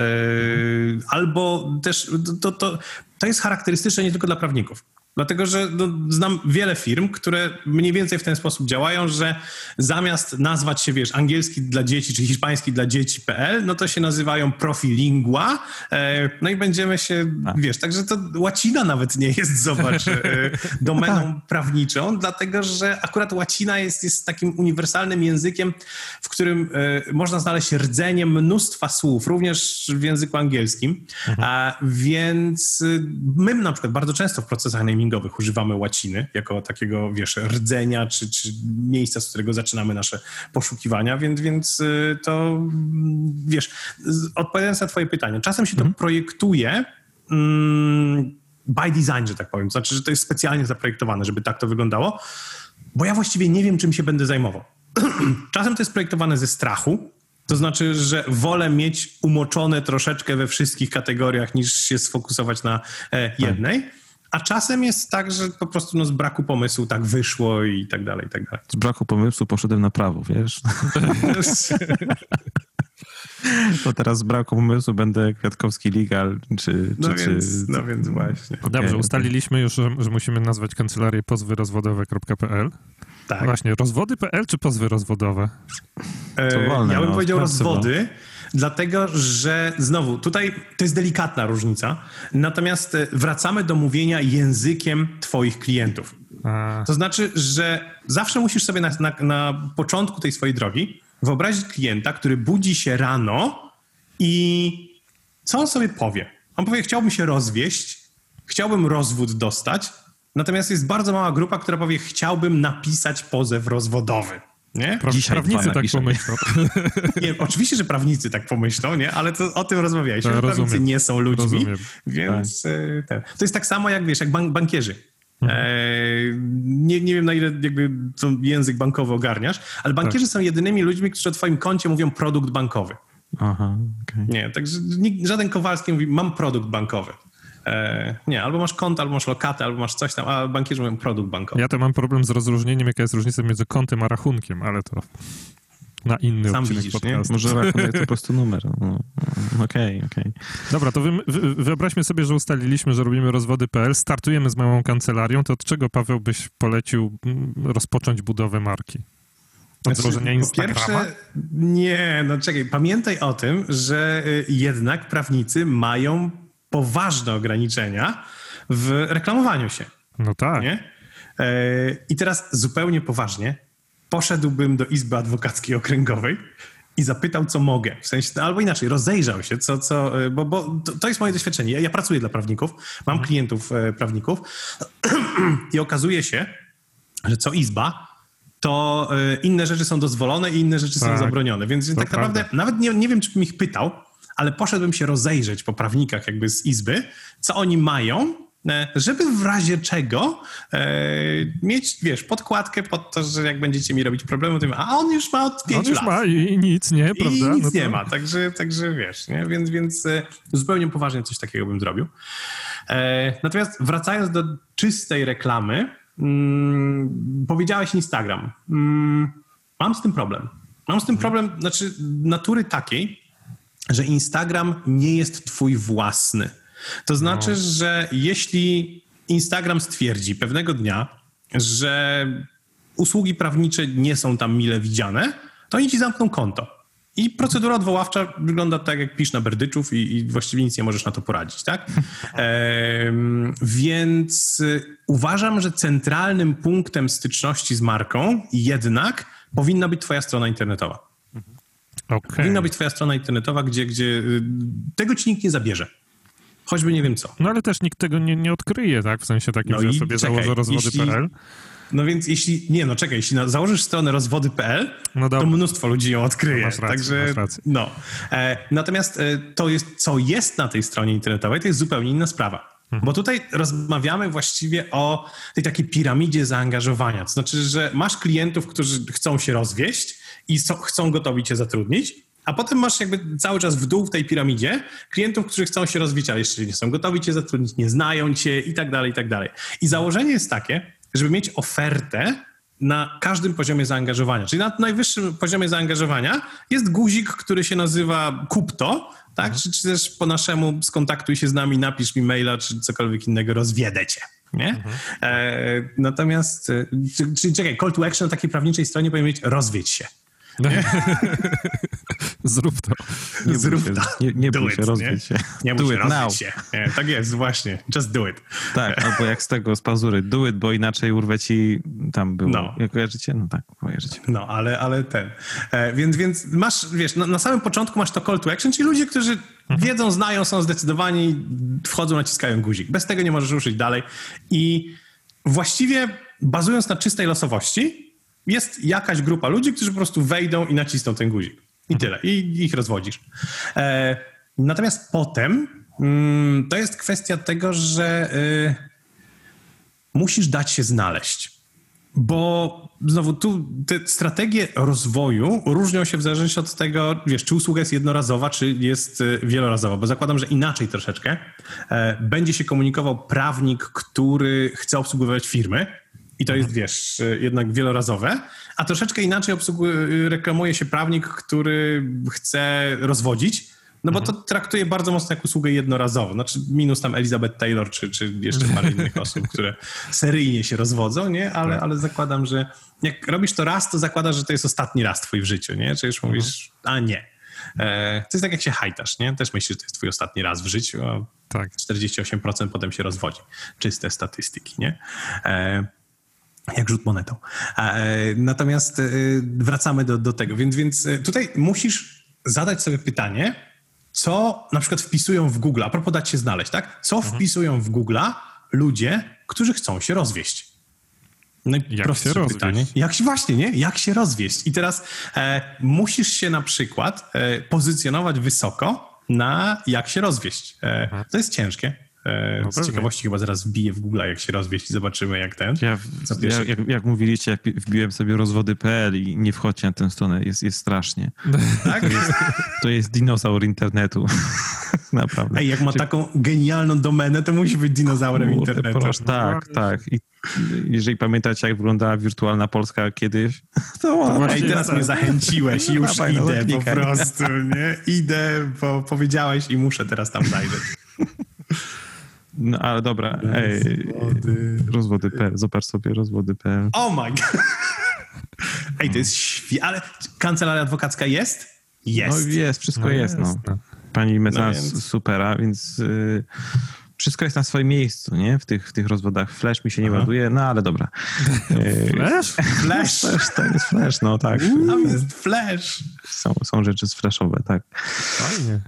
albo też to, to, to jest charakterystyczne nie tylko dla prawników. Dlatego, że no, znam wiele firm, które mniej więcej w ten sposób działają, że zamiast nazwać się, wiesz, angielski dla dzieci czy hiszpański dla dzieci.pl, no to się nazywają profilingua, e, no i będziemy się, Tak. wiesz, także to łacina nawet nie jest, zobacz, e, (laughs) domeną prawniczą, dlatego, że akurat łacina jest, jest takim uniwersalnym językiem, w którym e, można znaleźć rdzenie mnóstwa słów, również w języku angielskim, a, więc y, my na przykład bardzo często w procesach namingowych używamy łaciny jako takiego, wiesz, rdzenia, czy, czy miejsca, z którego zaczynamy nasze poszukiwania, więc, więc y, to, mm, wiesz, odpowiadając na twoje pytanie, czasem się to projektuje mm, by design, że tak powiem, to znaczy, że to jest specjalnie zaprojektowane, żeby tak to wyglądało, bo ja właściwie nie wiem, czym się będę zajmował. (clears throat) Czasem to jest projektowane ze strachu, to znaczy, że wolę mieć umoczone troszeczkę we wszystkich kategoriach, niż się sfokusować na e, jednej. A czasem jest tak, że po prostu no, z braku pomysłu tak wyszło i tak dalej, i tak dalej. Z braku pomysłu poszedłem na prawo, wiesz? (laughs) To teraz z braku pomysłu będę Kwiatkowski Legal, czy... No, czy, więc, czy... no więc właśnie. Okej, Dobrze, ustaliliśmy już, że, że musimy nazwać kancelarię pozwyrozwodowe.pl. Tak. Właśnie, rozwody.pl czy pozwy rozwodowe? E, To wolne, ja bym no, powiedział sprawdź sobie. Dlatego że znowu tutaj to jest delikatna różnica, natomiast e, wracamy do mówienia językiem Twoich klientów. A, To znaczy, że zawsze musisz sobie na, na, na początku tej swojej drogi wyobrazić klienta, który budzi się rano i co on sobie powie? On powie, chciałbym się rozwieść, chciałbym rozwód dostać, natomiast jest bardzo mała grupa, która powie, chciałbym napisać pozew rozwodowy. Nie? pra- Dzisiaj prawnicy tak pomyślą. (laughs) nie? Oczywiście, że prawnicy tak pomyślą, nie? ale to, o tym rozmawialiśmy. Tak, Prawnicy rozumiem. nie są ludźmi, Rozumiem. więc e, ten. to jest tak samo jak, wiesz, jak bank, bankierzy. E, nie, nie wiem, na ile jakby język bankowy ogarniasz, ale bankierzy są jedynymi ludźmi, którzy o twoim koncie mówią produkt bankowy. Aha, okej. Nie, także nikt, żaden Kowalski mówi, mam produkt bankowy. E, nie, albo masz konto, albo masz lokatę, albo masz coś tam, a bankierzy mówią produkt bankowy. Ja to mam problem z rozróżnieniem, jaka jest różnica między kontem a rachunkiem, ale to na inny Sam odcinek widzisz, nie? podcastu. Może (laughs) rachunek to po prostu numer. No, no, Okej, okej. Dobra, to wy, wy, wyobraźmy sobie, że ustaliliśmy, że robimy rozwody.pl, startujemy z małą kancelarią, to od czego, Paweł, byś polecił mm, rozpocząć budowę marki? Od Znaczy, po Instagrama? Pierwsze, nie, no czekaj, pamiętaj o tym, że y, jednak prawnicy mają poważne ograniczenia w reklamowaniu się, No tak. nie? E, I teraz zupełnie poważnie poszedłbym do Izby Adwokackiej Okręgowej i zapytał, co mogę. W sensie, albo inaczej, rozejrzał się, co, co, e, bo, bo to, jest moje doświadczenie. Ja, ja pracuję dla prawników, mam klientów e, prawników (clears throat) i okazuje się, że co izba, to inne rzeczy są dozwolone i inne rzeczy są Tak. zabronione. Więc tak prawda. naprawdę nawet nie, nie wiem, czy bym ich pytał, ale poszedłbym się rozejrzeć po prawnikach jakby z izby, co oni mają, e, żeby w razie czego e, mieć, wiesz, podkładkę pod to, że jak będziecie mi robić problemy, to a on już ma od On pięciu już lat. ma i, nic, nie? Prawda? I nic No to- nie ma, także, także wiesz, nie? Więc, więc e, zupełnie poważnie coś takiego bym zrobił. E, natomiast wracając do czystej reklamy, mm, powiedziałeś Instagram. Mm, mam z tym problem. Mam z tym problem, znaczy natury takiej, że Instagram nie jest twój własny. To znaczy, No. że jeśli Instagram stwierdzi pewnego dnia, że usługi prawnicze nie są tam mile widziane, to oni ci zamkną konto. I procedura odwoławcza wygląda tak, jak pisz na berdyczów i, i właściwie nic nie możesz na to poradzić, tak? (laughs) Więc uważam, że centralnym punktem styczności z marką jednak powinna być twoja strona internetowa. Okej. Powinna być twoja strona internetowa, gdzie, gdzie y, tego ci nikt nie zabierze. Choćby nie wiem co. No ale też nikt tego nie, nie odkryje, tak? W sensie takim, No że sobie czekaj, założę rozwody.pl. No więc jeśli, nie no czekaj, jeśli założysz stronę rozwody.pl, No to mnóstwo ludzi ją odkryje. No masz rację, Także, masz rację. no. E, natomiast e, to jest, co jest na tej stronie internetowej, to jest zupełnie inna sprawa. Mhm. Bo tutaj rozmawiamy właściwie o tej takiej piramidzie zaangażowania. To znaczy, że masz klientów, którzy chcą się rozwieść i so, chcą gotowi cię zatrudnić, a potem masz jakby cały czas w dół w tej piramidzie klientów, którzy chcą się rozwijać, ale jeszcze nie są gotowi cię zatrudnić, nie znają cię i tak dalej, i tak dalej. I założenie jest takie, żeby mieć ofertę na każdym poziomie zaangażowania. Czyli na najwyższym poziomie zaangażowania jest guzik, który się nazywa kup to, tak? Czy, czy też po naszemu skontaktuj się z nami, napisz mi maila, czy cokolwiek innego, rozwiedę cię. Nie? E, natomiast, e, czy- czyli czekaj, call to action na takiej prawniczej stronie powinien być rozwiedź się. (laughs) Zrób to. Nie Zrób to. nie, nie Do bój it, się, rozwiedź się. Nie Do it now. się. Nie, tak jest, właśnie. Just do it. Tak, (laughs) albo jak z tego, z pazury, do it, bo inaczej urwę ci, tam było. No. Jak kojarzycie? No tak, kojarzycie. No, ale, ale ten. E, więc, więc masz, wiesz, na, na samym początku masz to call to action, czyli ludzie, którzy wiedzą, znają, są zdecydowani, wchodzą, naciskają guzik. Bez tego nie możesz ruszyć dalej. I właściwie bazując na czystej losowości, jest jakaś grupa ludzi, którzy po prostu wejdą i nacisną ten guzik. I tyle. I ich rozwodzisz. E, natomiast potem mm, to jest kwestia tego, że y, musisz dać się znaleźć. Bo znowu tu te strategie rozwoju różnią się w zależności od tego, wiesz, czy usługa jest jednorazowa, czy jest y, wielorazowa, bo zakładam, że inaczej troszeczkę e, będzie się komunikował prawnik, który chce obsługiwać firmy i to jest, wiesz, jednak wielorazowe, a troszeczkę inaczej obsługu- y, reklamuje się prawnik, który chce rozwodzić, no bo to traktuje bardzo mocno jak usługę jednorazową. Znaczy minus tam Elizabeth Taylor, czy, czy jeszcze (laughs) parę innych osób, które seryjnie się rozwodzą, nie? Ale, ale zakładam, że jak robisz to raz, to zakładasz, że to jest ostatni raz twój w życiu, nie? Czy już mówisz, a nie. E, to jest tak jak się hajtasz, nie? Też myślisz, że to jest twój ostatni raz w życiu, a Tak. 48% potem się rozwodzi. Czyste statystyki, nie? E, jak rzut monetą. E, natomiast e, wracamy do, do tego, więc, więc e, tutaj musisz zadać sobie pytanie, co na przykład wpisują w Google, a propos dać się znaleźć, tak? Co wpisują w Google ludzie, którzy chcą się rozwieść? Najprostsze się rozwieść? pytanie. Jak się właśnie, nie? Jak się rozwieść? I teraz e, musisz się na przykład e, pozycjonować wysoko na jak się rozwieść. E, to jest ciężkie. E, No z ciekawości chyba zaraz wbiję w Google, jak się rozwieść i zobaczymy, jak ten. Ja, ja, jak, jak mówiliście, jak wbiłem sobie rozwody.pl i nie wchodźcie na tę stronę, jest, jest strasznie. Tak? To jest dinozaur internetu. (laughs) Naprawdę. Ej, jak ma taką genialną domenę, to musi być dinozaurem Kurde, internetu. proszę, tak, tak. I jeżeli pamiętacie, jak wyglądała wirtualna Polska kiedyś, (laughs) to Ej, Właśnie teraz tak. mnie zachęciłeś i już Dawaj, no, idę po prostu, nie? Idę, bo powiedziałeś i muszę teraz tam zajrzeć. (laughs) No ale dobra, ej, rozwody.pl, zobacz sobie rozwody.pl. Oh my god! (laughs) Ej, to jest świe... Ale kancelaria adwokacka jest? Jest. No jest, wszystko No jest, no. jest, no. Pani mecenas No więc- supera, więc y, wszystko jest na swoim miejscu, nie? W tych, w tych rozwodach. Flash mi się nie Aha. ładuje, no ale dobra. (laughs) Flash? Flash! Flash to jest flash, no tak. Tam jest flash! Są, są rzeczy flashowe, tak. Fajnie.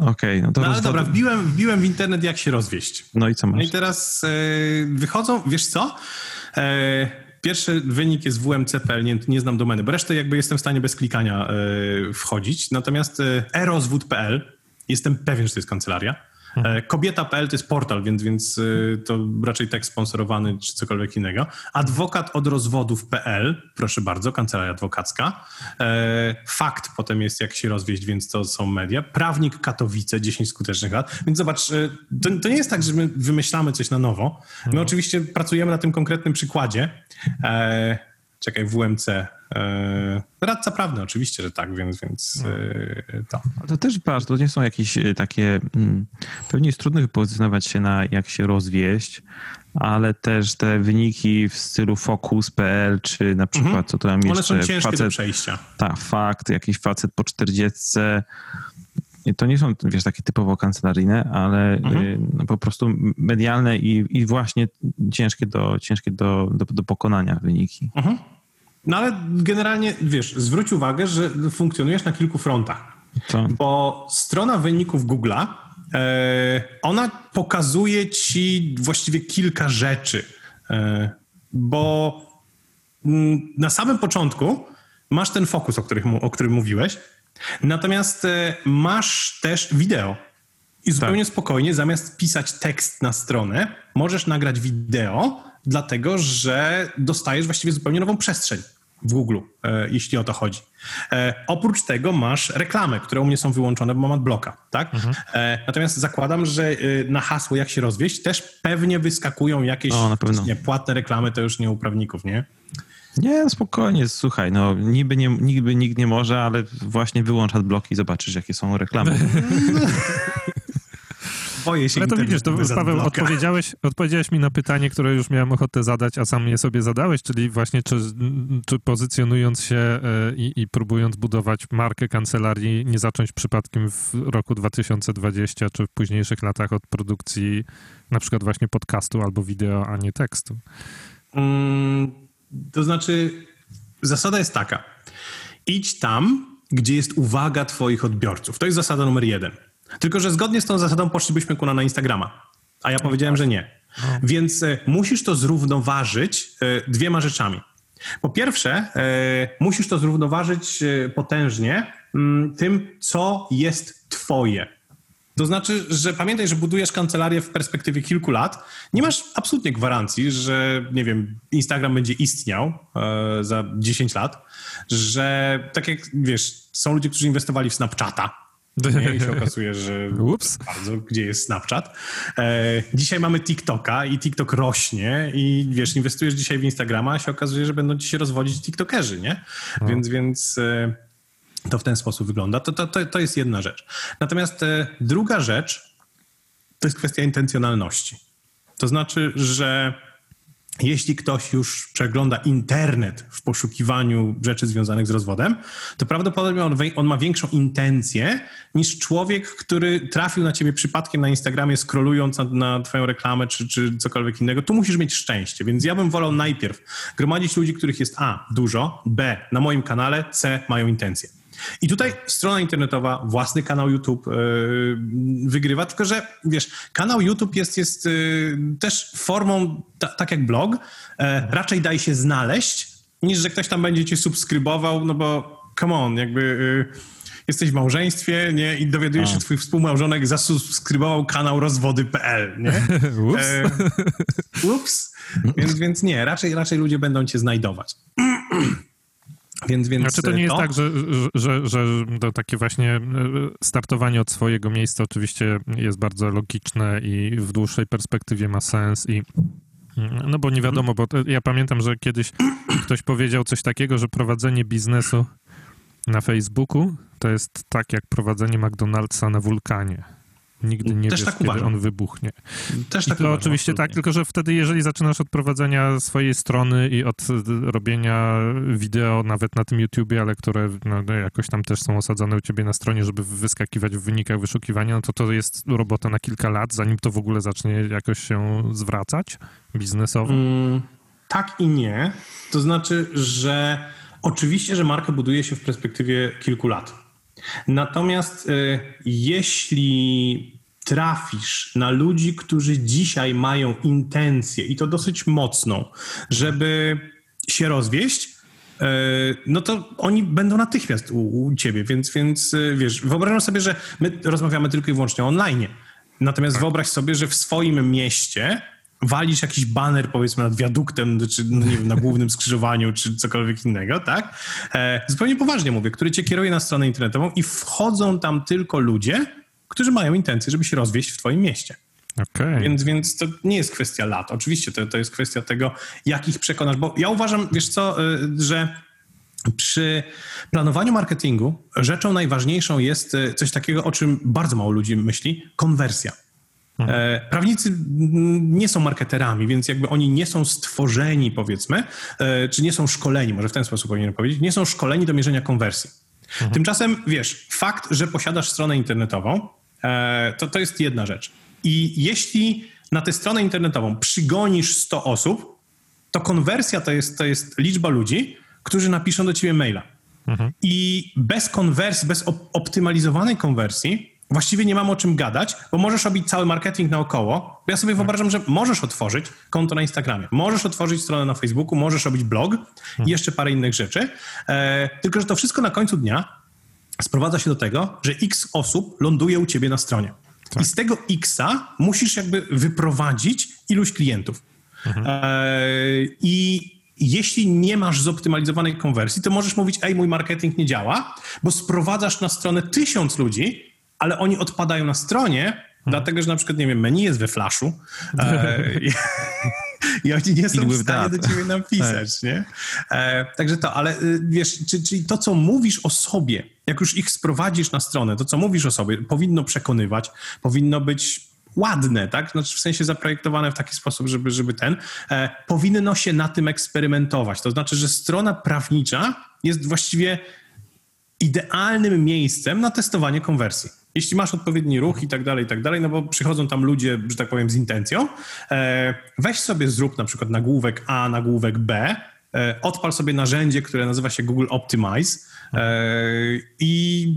Okej, no to No ale rozwody- dobra, wbiłem, wbiłem w internet, jak się rozwieść. No i co No i masz? teraz e, wychodzą, wiesz co? E, pierwszy wynik jest WMC.pl, nie, nie znam domeny, bo resztę jakby jestem w stanie bez klikania e, wchodzić. Natomiast e, erozwód.pl, jestem pewien, że to jest kancelaria. E, Kobieta.pl to jest portal, więc, więc e, to raczej tekst sponsorowany czy cokolwiek innego. Adwokat od rozwodów.pl, proszę bardzo, kancelaria adwokacka. E, Fakt potem jest, jak się rozwieść, więc to są media. Prawnik Katowice, 10 skutecznych lat. Więc zobacz, to, to nie jest tak, że my wymyślamy coś na nowo. My oczywiście pracujemy na tym konkretnym przykładzie. Czekaj, WMC. E, radca prawny, oczywiście, że tak, więc, więc e, to. To też patrz, to nie są jakieś e, takie. Mm, pewnie jest trudno wypozycjonować się na jak się rozwieść, ale też te wyniki w stylu Focus.pl, czy na przykład, co to tam One jeszcze, są ciężkie do facet, przejścia. tak, fakt, jakiś facet po 40. I To nie są, wiesz, takie typowo kancelaryjne, ale Mhm. no, po prostu medialne i, i właśnie ciężkie, do, ciężkie do, do, do pokonania wyniki. Mhm. No ale generalnie, wiesz, zwróć uwagę, że funkcjonujesz na kilku frontach. To, Bo strona wyników Google'a, e, ona pokazuje ci właściwie kilka rzeczy. E, bo mm, na samym początku masz ten fokus, o, których, o którym mówiłeś, natomiast e, masz też wideo. I zupełnie spokojnie, zamiast pisać tekst na stronę, możesz nagrać wideo, dlatego że dostajesz właściwie zupełnie nową przestrzeń w Google, e, jeśli o to chodzi. E, oprócz tego masz reklamy, które u mnie są wyłączone, bo mam adblocka, tak? E, natomiast zakładam, że na hasło jak się rozwieść też pewnie wyskakują jakieś O, na pewno. nie, płatne reklamy, to już nie u prawników, nie? nie, no spokojnie, słuchaj, no niby, nie, niby nikt nie może, ale właśnie wyłącz adbloki i zobaczysz, jakie są reklamy. (laughs) Boję się Ale to widzisz, to Paweł, odpowiedziałeś, odpowiedziałeś mi na pytanie, które już miałem ochotę zadać, a sam je sobie zadałeś, czyli właśnie czy, czy pozycjonując się e, i, i próbując budować markę kancelarii, nie zacząć przypadkiem w roku 2020 czy w późniejszych latach od produkcji na przykład właśnie podcastu albo wideo, a nie tekstu. Mm, to znaczy, zasada jest taka. Idź tam, gdzie jest uwaga twoich odbiorców. To jest zasada numer jeden. Tylko, że zgodnie z tą zasadą poszlibyśmy kuna na Instagrama. A ja powiedziałem, że nie. Więc e, musisz to zrównoważyć e, dwiema rzeczami. Po pierwsze, e, musisz to zrównoważyć potężnie mm, tym, co jest twoje. To znaczy, że pamiętaj, że budujesz kancelarię w perspektywie kilku lat. Nie masz absolutnie gwarancji, że, nie wiem, Instagram będzie istniał za 10 lat, że tak jak, wiesz, są ludzie, którzy inwestowali w Snapchata, nie? i (laughs) się okazuje, że Ups. bardzo, gdzie jest Snapchat. E, dzisiaj mamy TikToka i TikTok rośnie i wiesz, inwestujesz dzisiaj w Instagrama, a się okazuje, że będą ci się rozwodzić TikTokerzy, nie? Więc, więc e, to w ten sposób wygląda. To, to, to, to jest jedna rzecz. Natomiast e, druga rzecz to jest kwestia intencjonalności. To znaczy, że jeśli ktoś już przegląda internet w poszukiwaniu rzeczy związanych z rozwodem, to prawdopodobnie on, on ma większą intencję niż człowiek, który trafił na ciebie przypadkiem na Instagramie, scrollując na, na twoją reklamę czy, czy cokolwiek innego. Tu musisz mieć szczęście, więc ja bym wolał najpierw gromadzić ludzi, których jest A, dużo, B, na moim kanale, C, mają intencje. I tutaj strona internetowa, własny kanał YouTube yy, wygrywa, tylko że wiesz, kanał YouTube jest, jest yy, też formą, ta, tak jak blog, e, raczej daje się znaleźć, niż że ktoś tam będzie cię subskrybował, no bo come on, jakby jesteś w małżeństwie, nie, i dowiadujesz się, że twój współmałżonek zasubskrybował kanał rozwody.pl, nie? (laughs) Ups. E, ups. Więc, więc nie, raczej, raczej ludzie będą cię znajdować. (clears throat) Więc, więc Znaczy to nie jest tak, że, że, że, że takie właśnie e, startowanie od swojego miejsca oczywiście jest bardzo logiczne i w dłuższej perspektywie ma sens i no bo nie wiadomo, bo to, ja pamiętam, że kiedyś (clears throat) ktoś powiedział coś takiego, że prowadzenie biznesu na Facebooku to jest tak jak prowadzenie McDonald'sa na wulkanie. Nigdy nie Też wiesz, tak kiedy uważam. on wybuchnie. Też I tak to uważam, oczywiście tak, absolutnie. tylko że wtedy, jeżeli zaczynasz od prowadzenia swojej strony i od y, robienia wideo nawet na tym YouTubie, ale które no, no, jakoś tam też są osadzone u ciebie na stronie, żeby wyskakiwać w wynikach wyszukiwania, no to to jest robota na kilka lat, zanim to w ogóle zacznie jakoś się zwracać biznesowo. Mm, tak i nie. To znaczy, że oczywiście, że marka buduje się w perspektywie kilku lat. Natomiast y, jeśli trafisz na ludzi, którzy dzisiaj mają intencję i to dosyć mocną, żeby się rozwieść, y, no to oni będą natychmiast u, u ciebie, więc, więc y, wiesz, wyobrażam sobie, że my rozmawiamy tylko i wyłącznie online. Natomiast wyobraź sobie, że w swoim mieście walisz jakiś baner, powiedzmy, nad wiaduktem, czy no nie wiem, na głównym skrzyżowaniu, czy cokolwiek innego, tak? E, zupełnie poważnie mówię, który cię kieruje na stronę internetową i wchodzą tam tylko ludzie, którzy mają intencję, żeby się rozwieść w twoim mieście. Okej. Więc, więc to nie jest kwestia lat. Oczywiście to, to jest kwestia tego, jak ich przekonasz, bo ja uważam, wiesz co, y, że przy planowaniu marketingu rzeczą najważniejszą jest y, coś takiego, o czym bardzo mało ludzi myśli, konwersja. E, Prawnicy mm, nie są marketerami, więc jakby oni nie są stworzeni, powiedzmy, e, czy nie są szkoleni, może w ten sposób powinienem powiedzieć, nie są szkoleni do mierzenia konwersji. Tymczasem, wiesz, fakt, że posiadasz stronę internetową, e, to, to jest jedna rzecz. I jeśli na tę stronę internetową przygonisz 100 osób, to konwersja to jest, to jest liczba ludzi, którzy napiszą do ciebie maila. I bez konwersji, bez op- optymalizowanej konwersji, właściwie nie mam o czym gadać, bo możesz robić cały marketing naokoło. Ja sobie wyobrażam, że możesz otworzyć konto na Instagramie, możesz otworzyć stronę na Facebooku, możesz robić blog i jeszcze parę innych rzeczy. E, tylko, że to wszystko na końcu dnia sprowadza się do tego, że x osób ląduje u ciebie na stronie. I z tego xa musisz jakby wyprowadzić iluś klientów. E, I jeśli nie masz zoptymalizowanej konwersji, to możesz mówić, ej, mój marketing nie działa, bo sprowadzasz na stronę tysiąc ludzi, ale oni odpadają na stronie, dlatego że na przykład, nie wiem, menu jest we flashu e, (laughs) i, i oni nie są w stanie do ciebie napisać, nie? E, także to, ale y, wiesz, czy, czyli to, co mówisz o sobie, jak już ich sprowadzisz na stronę, to, co mówisz o sobie, powinno przekonywać, powinno być ładne, tak? Znaczy w sensie zaprojektowane w taki sposób, żeby, żeby ten, e, powinno się na tym eksperymentować. To znaczy, że strona prawnicza jest właściwie idealnym miejscem na testowanie konwersji. Jeśli masz odpowiedni ruch i tak dalej, i tak dalej, no bo przychodzą tam ludzie, że tak powiem, z intencją, e, weź sobie zrób na przykład nagłówek A, nagłówek B, e, odpal sobie narzędzie, które nazywa się Google Optimize e, i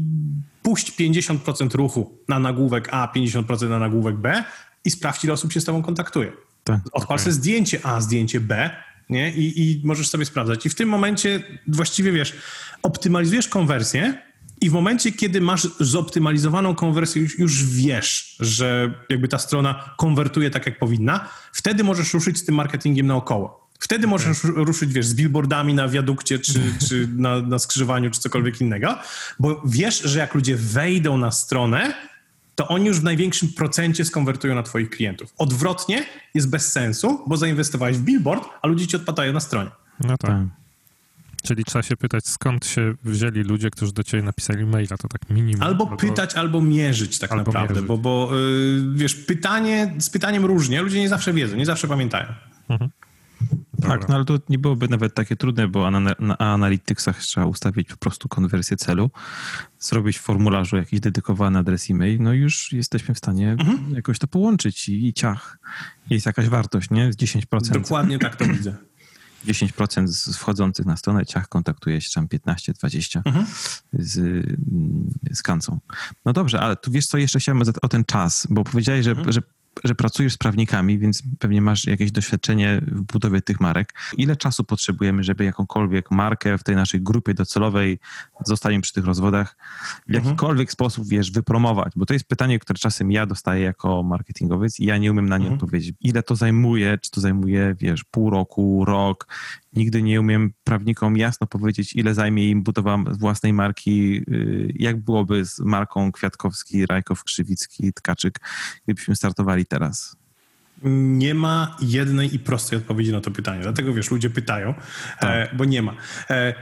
puść 50% ruchu na nagłówek A, 50% na nagłówek B i sprawdź, ile osób się z tobą kontaktuje. Tak. Odpal sobie zdjęcie A, zdjęcie B, nie? I, I możesz sobie sprawdzać. I w tym momencie właściwie wiesz, optymalizujesz konwersję i w momencie, kiedy masz zoptymalizowaną konwersję, już, już wiesz, że jakby ta strona konwertuje tak, jak powinna, wtedy możesz ruszyć z tym marketingiem naokoło. Wtedy możesz ruszyć, wiesz, z billboardami na wiadukcie, czy, (laughs) czy na, na skrzyżowaniu, czy cokolwiek innego, bo wiesz, że jak ludzie wejdą na stronę, to oni już w największym procencie skonwertują na twoich klientów. Odwrotnie jest bez sensu, bo zainwestowałeś w billboard, a ludzie ci odpadają na stronie. No tak. Czyli trzeba się pytać, skąd się wzięli ludzie, którzy do ciebie napisali maila, to tak minimum. Albo pytać, albo mierzyć tak Albo naprawdę, mierzyć. bo, bo yy, wiesz, pytanie, z pytaniem różnie, ludzie nie zawsze wiedzą, nie zawsze pamiętają. Dobra. Tak, no ale to nie byłoby nawet takie trudne, bo na, na Analyticsach trzeba ustawić po prostu konwersję celu, zrobić w formularzu jakiś dedykowany adres e-mail, no i już jesteśmy w stanie Mhm. jakoś to połączyć i, i ciach. Jest jakaś wartość, nie? Z 10%. Dokładnie tak to widzę. 10% z wchodzących na stronę ciach kontaktuje się tam 15-20 Mhm. z, mm, z kancą. No dobrze, ale tu wiesz co, jeszcze chciałem o ten czas, bo powiedziałeś, że, Mhm. że, że pracujesz z prawnikami, więc pewnie masz jakieś doświadczenie w budowie tych marek. Ile czasu potrzebujemy, żeby jakąkolwiek markę w tej naszej grupie docelowej, zostaniemy przy tych rozwodach, w Mhm. jakikolwiek sposób, wiesz, wypromować? Bo to jest pytanie, które czasem ja dostaję jako marketingowiec i ja nie umiem na nie Mhm. odpowiedzieć. Ile to zajmuje? Czy to zajmuje, wiesz, pół roku, rok? Nigdy nie umiem prawnikom jasno powiedzieć, ile zajmie im budowa własnej marki, yy, jak byłoby z marką Kwiatkowski, Rajkow, Krzywicki, Tkaczyk, gdybyśmy startowali teraz. Nie ma jednej i prostej odpowiedzi na to pytanie. Dlatego wiesz, ludzie pytają, e, bo nie ma. E,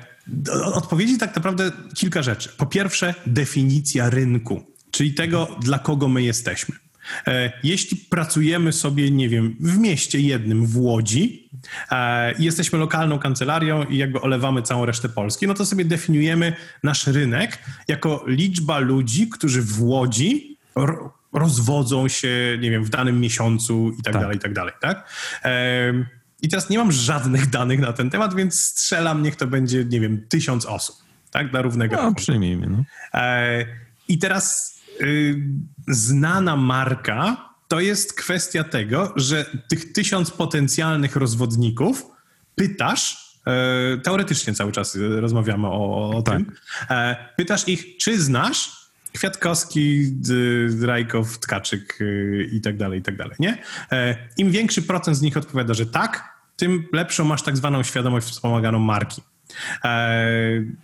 odpowiedzi tak naprawdę kilka rzeczy. Po pierwsze, definicja rynku. czyli tego, dla kogo my jesteśmy. E, jeśli pracujemy sobie, nie wiem, w mieście jednym w Łodzi e, i jesteśmy lokalną kancelarią i jakby olewamy całą resztę Polski, no to sobie definiujemy nasz rynek jako liczba ludzi, którzy w Łodzi ro- rozwodzą się, nie wiem, w danym miesiącu i tak, Tak. dalej, i tak dalej, tak? E, I teraz nie mam żadnych (laughs) danych na ten temat, więc strzelam, niech to będzie, nie wiem, tysiąc osób, tak? Dla równego No, przyjmijmy. No. E, I teraz znana marka to jest kwestia tego, że tych tysiąc potencjalnych rozwodników pytasz, e, teoretycznie cały czas y, rozmawiamy o, o Tak. tym, e, pytasz ich, czy znasz Kwiatkowski, D- Rajkow, Tkaczyk y, i tak dalej, i tak dalej, nie? E, Im większy procent z nich odpowiada, że tak, tym lepszą masz tak zwaną świadomość wspomaganą marki. E,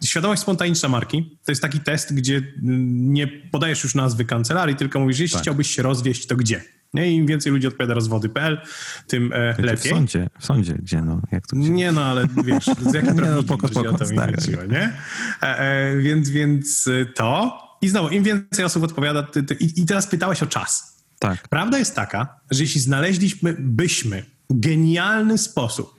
świadomość spontaniczna marki to jest taki test, gdzie nie podajesz już nazwy kancelarii, tylko mówisz, jeśli Tak. chciałbyś się rozwieść, to gdzie? Nie? Im więcej ludzi odpowiada rozwody.pl, tym e, Znaczy, W lepiej. sądzie, w sądzie, gdzie no, jak to Nie no, ale wiesz, z (laughs) jakim no, prawnikiem spoko, się spoko, o to mi tak. chodziło, nie? E, e, więc, więc e, to. I znowu, im więcej osób odpowiada, ty, ty, i, i teraz pytałeś o czas. Tak, Prawda jest taka, że jeśli znaleźliśmy, byśmy genialny sposób,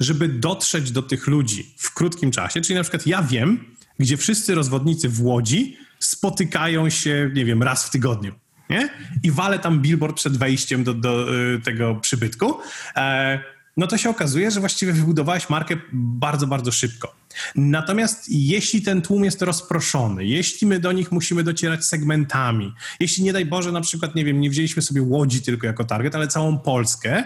żeby dotrzeć do tych ludzi w krótkim czasie, czyli na przykład ja wiem, gdzie wszyscy rozwodnicy w Łodzi spotykają się, nie wiem, raz w tygodniu. Nie? I walę tam billboard przed wejściem do, do y, tego przybytku, e, no to się okazuje, że właściwie wybudowałeś markę bardzo, bardzo szybko. Natomiast jeśli ten tłum jest rozproszony, jeśli my do nich musimy docierać segmentami, jeśli nie daj Boże, na przykład, nie wiem, nie wzięliśmy sobie Łodzi tylko jako target, ale całą Polskę,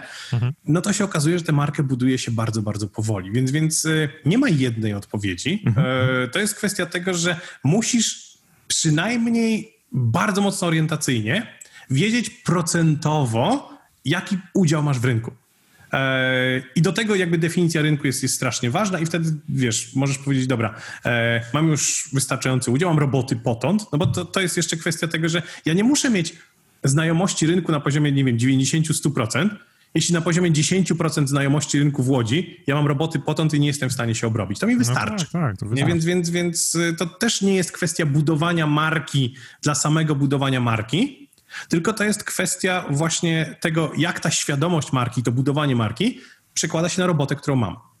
no to się okazuje, że tę markę buduje się bardzo, bardzo powoli. Więc, więc y, nie ma jednej odpowiedzi. E, To jest kwestia tego, że musisz przynajmniej bardzo mocno orientacyjnie wiedzieć procentowo, jaki udział masz w rynku. E, I do tego jakby definicja rynku jest, jest strasznie ważna i wtedy, wiesz, możesz powiedzieć, dobra, e, mam już wystarczający udział, mam roboty potąd, no bo to, to jest jeszcze kwestia tego, że ja nie muszę mieć znajomości rynku na poziomie, nie wiem, 90-100%, jeśli na poziomie 10% znajomości rynku w Łodzi ja mam roboty potąd i nie jestem w stanie się obrobić. To mi wystarczy. tak, tak, to nie? Więc, więc, więc y, to też nie jest kwestia budowania marki dla samego budowania marki, tylko to jest kwestia właśnie tego, jak ta świadomość marki, to budowanie marki przekłada się na robotę, którą mam.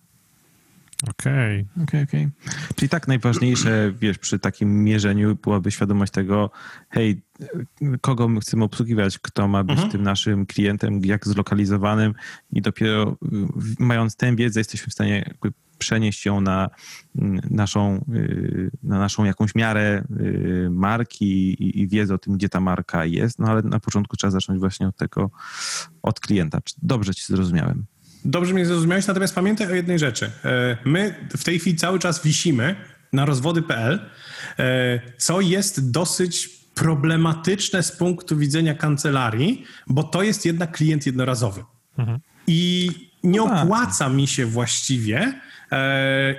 Okej. Okej, okej. Czyli tak najważniejsze, wiesz, przy takim mierzeniu byłaby świadomość tego, hej, kogo my chcemy obsługiwać, kto ma być tym naszym klientem, jak zlokalizowanym i dopiero y, mając tę wiedzę jesteśmy w stanie jakby przenieść ją na mm, naszą, y, na naszą jakąś miarę y, marki i, i wiedzę o tym, gdzie ta marka jest, no ale na początku trzeba zacząć właśnie od tego, od klienta. Dobrze ci zrozumiałem. Dobrze mnie zrozumiałeś, natomiast pamiętaj o jednej rzeczy. E, My w tej chwili cały czas wisimy na rozwody.pl, e, co jest dosyć problematyczne z punktu widzenia kancelarii, bo to jest jednak klient jednorazowy. I nie No tak. opłaca mi się właściwie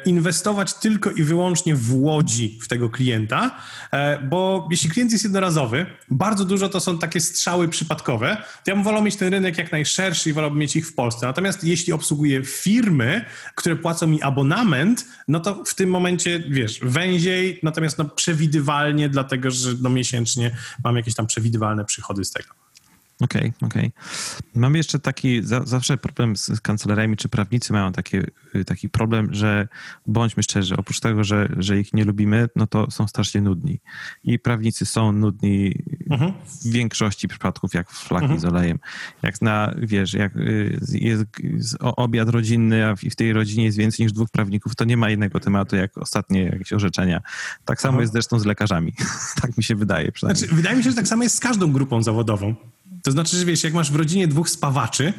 inwestować tylko i wyłącznie w łodzi w tego klienta, e, bo jeśli klient jest jednorazowy, bardzo dużo to są takie strzały przypadkowe, to ja bym wolał mieć ten rynek jak najszerszy i wolałbym mieć ich w Polsce. Natomiast jeśli obsługuję firmy, które płacą mi abonament, no to w tym momencie, wiesz, węziej, natomiast no przewidywalnie, dlatego że no miesięcznie mam jakieś tam przewidywalne przychody z tego. Okej, okej. Mam jeszcze taki za, zawsze problem z, z kancelariami, czy prawnicy mają takie, y, taki problem, że bądźmy szczerzy, oprócz tego, że, że ich nie lubimy, no to są strasznie nudni. I prawnicy są nudni Mhm. w większości przypadków, jak flaki z olejem. Jak na, wiesz, jak y, jest obiad rodzinny, a w, w tej rodzinie jest więcej niż dwóch prawników, to nie ma innego tematu, jak ostatnie jakieś orzeczenia. Tak samo Mhm. jest zresztą z lekarzami. (laughs) tak mi się wydaje przynajmniej. Znaczy, wydaje mi się, że tak samo jest z każdą grupą zawodową. To znaczy, że wiesz, jak masz w rodzinie dwóch spawaczy,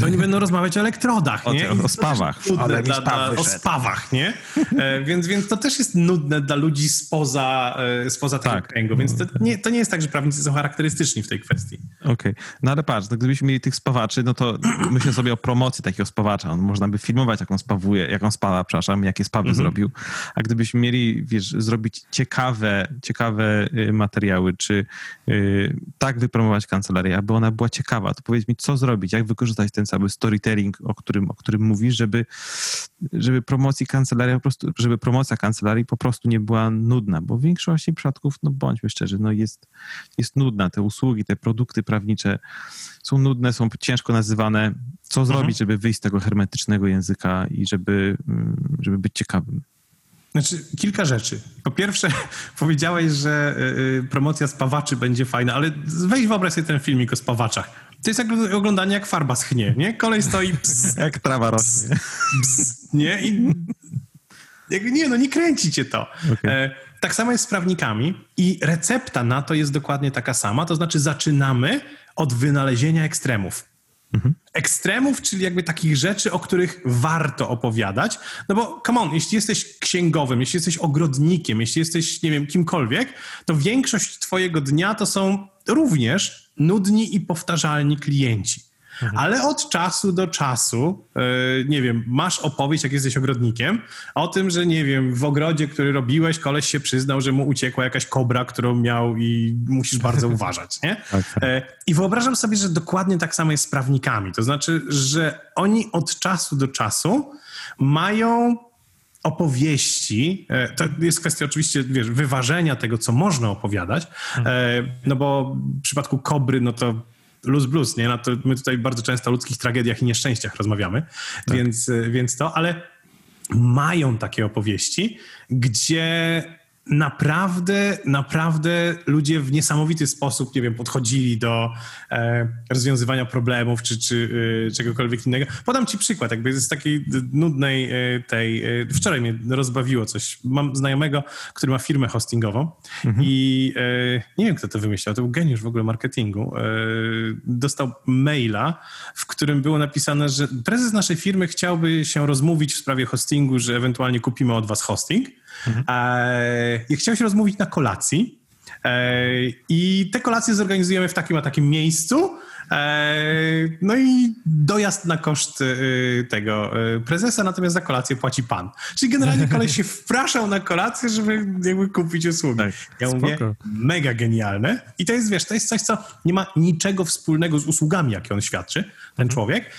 to oni będą rozmawiać o elektrodach, O nie? o też spawach. nudne Ale mi Dla, dla, o spawach, nie? E, więc, więc to też jest nudne dla ludzi spoza, e, spoza tego Tak. kręgu. Więc to nie, to nie jest tak, że prawnicy są charakterystyczni w tej kwestii. Okej. No ale patrz, no gdybyśmy mieli tych spawaczy, no to myślę sobie o promocji takiego spawacza. On można by filmować, jak on spawuje, jak on spawa, przepraszam, jakie spawy zrobił. A gdybyśmy mieli, wiesz, zrobić ciekawe, ciekawe y, materiały, czy y, tak wypromować kancelarię, aby ona była ciekawa, to powiedz mi, co zrobić, jak wykorzystać ten cały storytelling, o którym, o którym mówisz, żeby, żeby promocji kancelarii po prostu, żeby promocja kancelarii po prostu nie była nudna, bo w większości przypadków, no bądźmy szczerzy, no jest, jest nudna. Te usługi, te produkty prawnicze są nudne, są ciężko nazywane. Co zrobić, żeby wyjść z tego hermetycznego języka i żeby, mm, żeby być ciekawym? Znaczy, kilka rzeczy. Po pierwsze, (laughs) powiedziałeś, że y, promocja spawaczy będzie fajna, ale weź wyobraź sobie ten filmik o spawaczach. To jest jak oglądanie, jak farba schnie, nie? Kolej stoi, ps, (laughs) Jak trawa rośnie. ps, nie? I, nie, no nie kręci cię to. Okay. E, tak samo jest z prawnikami i recepta na to jest dokładnie taka sama, to znaczy zaczynamy od wynalezienia ekstremów. Ekstremów, czyli jakby takich rzeczy, o których warto opowiadać. No bo, come on, jeśli jesteś księgowym, jeśli jesteś ogrodnikiem, jeśli jesteś, nie wiem, kimkolwiek, to większość twojego dnia to są również nudni i powtarzalni klienci. Mhm. Ale od czasu do czasu, yy, nie wiem, masz opowieść, jak jesteś ogrodnikiem, o tym, że nie wiem, w ogrodzie, który robiłeś, koleś się przyznał, że mu uciekła jakaś kobra, którą miał i musisz bardzo (laughs) uważać, nie? Tak, tak. Yy, I wyobrażam sobie, że dokładnie tak samo jest z prawnikami. To znaczy, że oni od czasu do czasu mają opowieści, to jest kwestia oczywiście wiesz, wyważenia tego, co można opowiadać, no bo w przypadku kobry, no to luz blues, nie? No to my tutaj bardzo często o ludzkich tragediach i nieszczęściach rozmawiamy, tak. więc, więc to, ale mają takie opowieści, gdzie naprawdę, naprawdę ludzie w niesamowity sposób, nie wiem, podchodzili do e, rozwiązywania problemów czy, czy e, czegokolwiek innego. Podam ci przykład, jakby z takiej nudnej e, tej, wczoraj mnie rozbawiło coś. Mam znajomego, który ma firmę hostingową mhm. i nie wiem, kto to wymyślał, to był geniusz w ogóle marketingu. dostał maila, w którym było napisane, że prezes naszej firmy chciałby się rozmówić w sprawie hostingu, że ewentualnie kupimy od was hosting. Mhm. E, chciałem się rozmówić na kolacji e, i te kolacje zorganizujemy w takim a takim miejscu. E, no i dojazd na koszt tego prezesa, natomiast za kolację płaci pan. Czyli generalnie koleś się (laughs) wpraszał na kolację, żeby jakby kupić usługi. Tak, ja spoko. mówię, mega genialne. I to jest, wiesz, to jest coś, co nie ma niczego wspólnego z usługami, jakie on świadczy, ten mhm. człowiek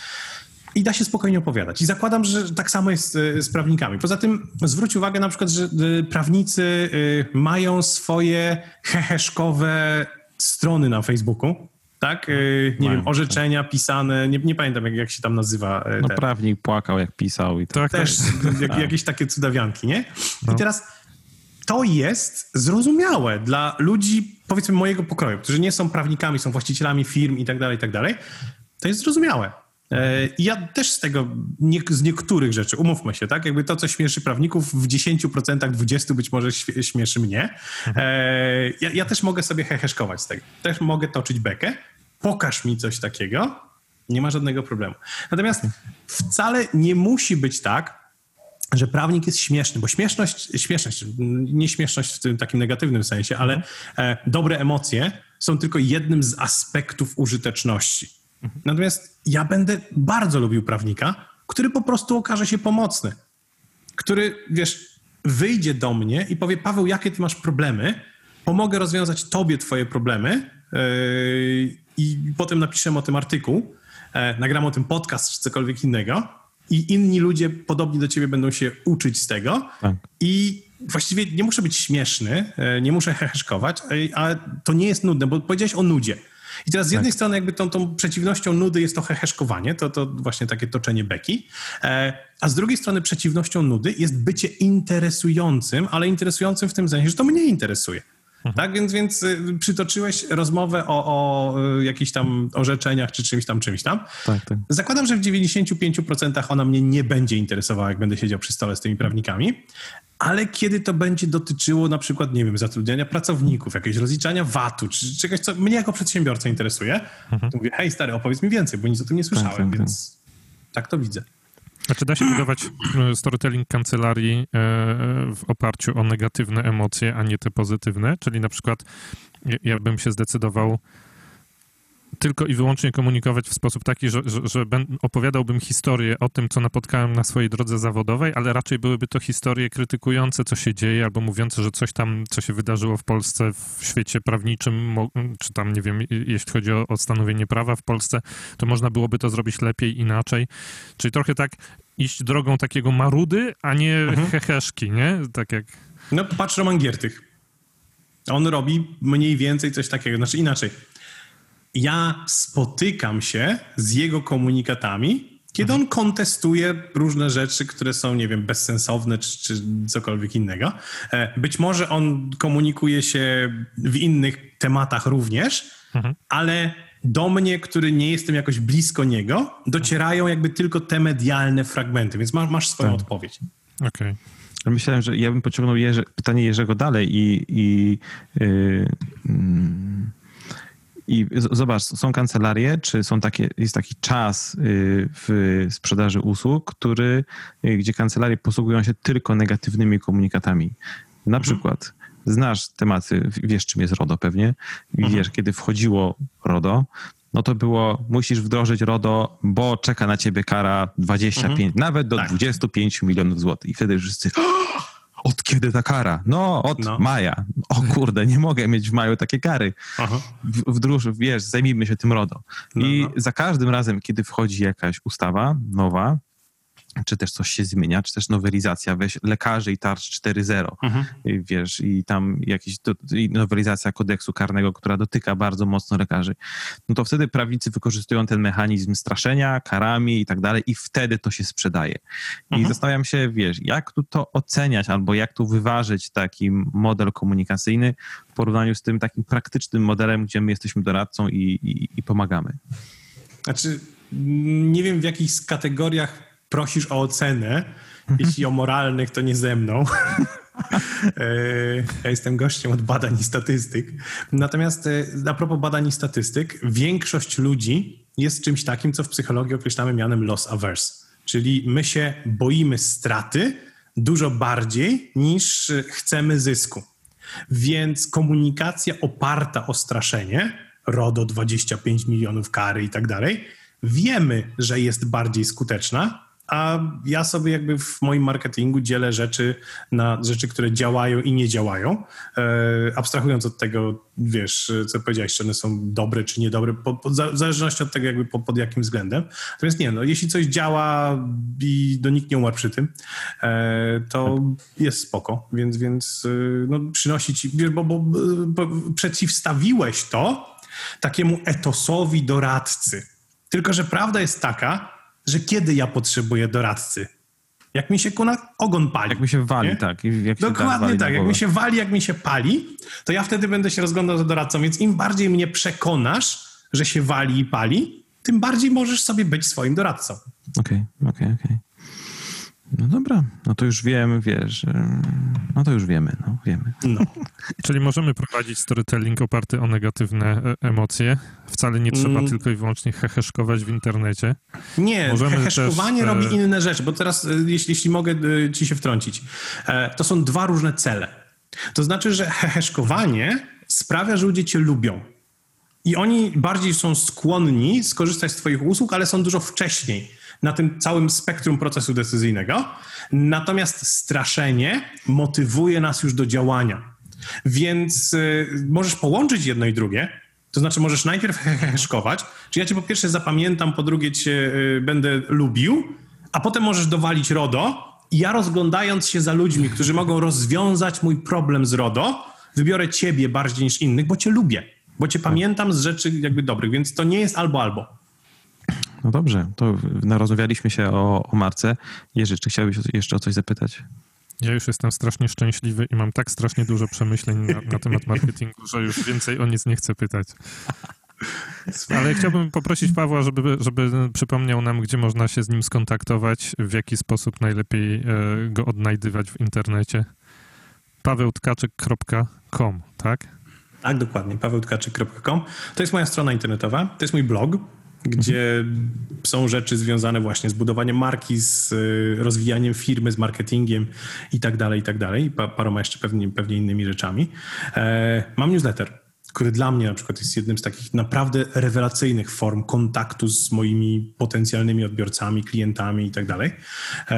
i da się spokojnie opowiadać. I zakładam, że tak samo jest z prawnikami. Poza tym zwróć uwagę na przykład, że prawnicy mają swoje heheszkowe strony na Facebooku. Tak? Nie Mają, wiem, orzeczenia tak. pisane, nie, nie pamiętam jak, jak się tam nazywa. No ten. prawnik płakał jak pisał i tak. Też jak, jakieś takie cudawianki, nie? No. I teraz to jest zrozumiałe dla ludzi, powiedzmy mojego pokroju, którzy nie są prawnikami, są właścicielami firm i tak dalej, i tak dalej. To jest zrozumiałe. I ja też z tego, nie, z niektórych rzeczy, umówmy się, tak? Jakby to, co śmieszy prawników, w 10%, 20% być może śmieszy mnie. Ja, ja też mogę sobie heheszkować z tego. Też mogę toczyć bekę. Pokaż mi coś takiego. Nie ma żadnego problemu. Natomiast wcale nie musi być tak, że prawnik jest śmieszny, bo śmieszność, śmieszność, nie śmieszność w tym takim negatywnym sensie, ale e, dobre emocje są tylko jednym z aspektów użyteczności. Natomiast ja będę bardzo lubił prawnika, który po prostu okaże się pomocny. Który, wiesz, wyjdzie do mnie i powie: Paweł, jakie ty masz problemy? Pomogę rozwiązać tobie twoje problemy yy, i potem napiszę o tym artykuł, yy, nagram o tym podcast czy cokolwiek innego i inni ludzie podobni do ciebie będą się uczyć z tego tak. i właściwie nie muszę być śmieszny, yy, nie muszę heheszkować, ale to nie jest nudne, bo powiedziałeś o nudzie. I teraz z jednej tak. strony jakby tą, tą przeciwnością nudy jest to heheszkowanie, to, to właśnie takie toczenie beki, e, a z drugiej strony przeciwnością nudy jest bycie interesującym, ale interesującym w tym sensie, że to mnie interesuje. Mhm. Tak, więc, więc y, przytoczyłeś rozmowę o, o y, jakichś tam orzeczeniach czy czymś tam, czymś tam. Tak, tak. Zakładam, że w 95% ona mnie nie będzie interesowała, jak będę siedział przy stole z tymi prawnikami, ale kiedy to będzie dotyczyło na przykład, nie wiem, zatrudniania pracowników, jakiegoś rozliczania VAT-u, czy czegoś, co mnie jako przedsiębiorcę interesuje, mhm. to mówię, hej stary, opowiedz mi więcej, bo nic o tym nie tak, słyszałem, tak, tak, więc tak to widzę. A czy da się budować e, storytelling kancelarii e, w oparciu o negatywne emocje, a nie te pozytywne? Czyli na przykład ja bym się zdecydował tylko i wyłącznie komunikować w sposób taki, że, że, że ben, opowiadałbym historię o tym, co napotkałem na swojej drodze zawodowej, ale raczej byłyby to historie krytykujące, co się dzieje, albo mówiące, że coś tam, co się wydarzyło w Polsce, w świecie prawniczym, czy tam, nie wiem, jeśli chodzi o, o stanowienie prawa w Polsce, to można byłoby to zrobić lepiej, inaczej. Czyli trochę tak iść drogą takiego marudy, a nie mhm. heheszki, nie? Tak jak... No patrz Roman Giertych. On robi mniej więcej coś takiego, znaczy inaczej ja spotykam się z jego komunikatami, kiedy on kontestuje różne rzeczy, które są, nie wiem, bezsensowne czy, czy cokolwiek innego. E, być może on komunikuje się w innych tematach również, mhm. ale do mnie, który nie jestem jakoś blisko niego, docierają jakby tylko te medialne fragmenty, więc masz, masz swoją tak. odpowiedź. Okej. Okay. Myślałem, że ja bym pociągnął Jerzy, pytanie Jerzego dalej i, i yy, yy i zobacz, są kancelarie, czy są takie, jest taki czas y, w sprzedaży usług, który, y, gdzie kancelarie posługują się tylko negatywnymi komunikatami. Na mhm. przykład znasz tematy, wiesz czym jest RODO pewnie, mhm. wiesz kiedy wchodziło RODO, no to było, musisz wdrożyć RODO, bo czeka na ciebie kara 25, mhm. nawet do tak. 25 milionów złotych. I wtedy wszyscy (gasps) (gasps) (gasps) od kiedy ta kara? No, od no. maja. O kurde, nie mogę mieć w maju takiej kary. W, w wiesz, zajmijmy się tym RODO. No, I no. za każdym razem, kiedy wchodzi jakaś ustawa nowa, czy też coś się zmienia, czy też nowelizacja, weź lekarzy i tarcz 4.0, mhm. wiesz, i tam i nowelizacja kodeksu karnego, która dotyka bardzo mocno lekarzy, no to wtedy prawnicy wykorzystują ten mechanizm straszenia karami i tak dalej i wtedy to się sprzedaje. I mhm. zastanawiam się, wiesz, jak tu to oceniać albo jak tu wyważyć taki model komunikacyjny w porównaniu z tym takim praktycznym modelem, gdzie my jesteśmy doradcą i, i, i pomagamy. Znaczy, nie wiem w jakich kategoriach prosisz o ocenę, jeśli o moralnych, to nie ze mną. (laughs) E, ja jestem gościem od badań i statystyk. Natomiast e, a propos badań i statystyk, większość ludzi jest czymś takim, co w psychologii określamy mianem loss averse. Czyli my się boimy straty dużo bardziej niż chcemy zysku. Więc komunikacja oparta o straszenie, RODO 25 milionów kary i tak dalej, wiemy, że jest bardziej skuteczna, a ja sobie jakby w moim marketingu dzielę rzeczy na rzeczy, które działają i nie działają. E, abstrahując od tego, wiesz, co powiedziałeś, czy one są dobre czy niedobre, po, po, w zależności od tego jakby po, pod jakim względem. Natomiast nie, no jeśli coś działa i do nikt nie umarł przy tym, e, to jest spoko, więc, więc e, no, przynosi ci, wiesz, bo, bo, bo przeciwstawiłeś to takiemu etosowi doradcy. Tylko, że prawda jest taka, że kiedy ja potrzebuję doradcy? Jak mi się kuna ogon pali. Jak mi się wali, nie? tak. Jak Dokładnie tak. Jak mi się wali, jak mi się pali, to ja wtedy będę się rozglądał za doradcą. Więc im bardziej mnie przekonasz, że się wali i pali, tym bardziej możesz sobie być swoim doradcą. Okej, okay, okej, okay, okej. Okay. No dobra, no to już wiemy, wiesz, no to już wiemy, no wiemy. No. (laughs) Czyli możemy prowadzić storytelling oparty o negatywne e, emocje. Wcale nie trzeba mm. tylko i wyłącznie heheszkować w internecie. Nie, możemy heheszkowanie też, robi inne rzeczy, bo teraz, e, jeśli, jeśli mogę e, ci się wtrącić, to są dwa różne cele. To znaczy, że heheszkowanie sprawia, że ludzie cię lubią. I oni bardziej są skłonni skorzystać z twoich usług, ale są dużo wcześniej na tym całym spektrum procesu decyzyjnego. Natomiast straszenie motywuje nas już do działania. Więc y, możesz połączyć jedno i drugie. To znaczy, możesz najpierw (laughs) heheszkować, czy ja cię po pierwsze zapamiętam, po drugie cię y, będę lubił, a potem możesz dowalić RODO i ja rozglądając się za ludźmi, którzy mogą rozwiązać mój problem z RODO, wybiorę ciebie bardziej niż innych, bo cię lubię, bo cię pamiętam z rzeczy jakby dobrych, więc to nie jest albo albo. No dobrze, to rozmawialiśmy się o, o marce. Jerzy, czy chciałbyś jeszcze o coś zapytać? Ja już jestem strasznie szczęśliwy i mam tak strasznie dużo przemyśleń na, na temat (laughs) marketingu, że już więcej o nic nie chcę pytać. Ale chciałbym poprosić Pawła, żeby, żeby przypomniał nam, gdzie można się z nim skontaktować, w jaki sposób najlepiej e, go odnajdywać w internecie. pawełtkaczyk.com, tak? Tak, dokładnie, pawełtkaczyk.com. To jest moja strona internetowa, to jest mój blog, gdzie są rzeczy związane właśnie z budowaniem marki, z y, rozwijaniem firmy, z marketingiem i tak dalej, i tak dalej, paroma jeszcze pewnie, pewnie innymi rzeczami. E, mam newsletter, który dla mnie na przykład jest jednym z takich naprawdę rewelacyjnych form kontaktu z moimi potencjalnymi odbiorcami, klientami i tak dalej. E,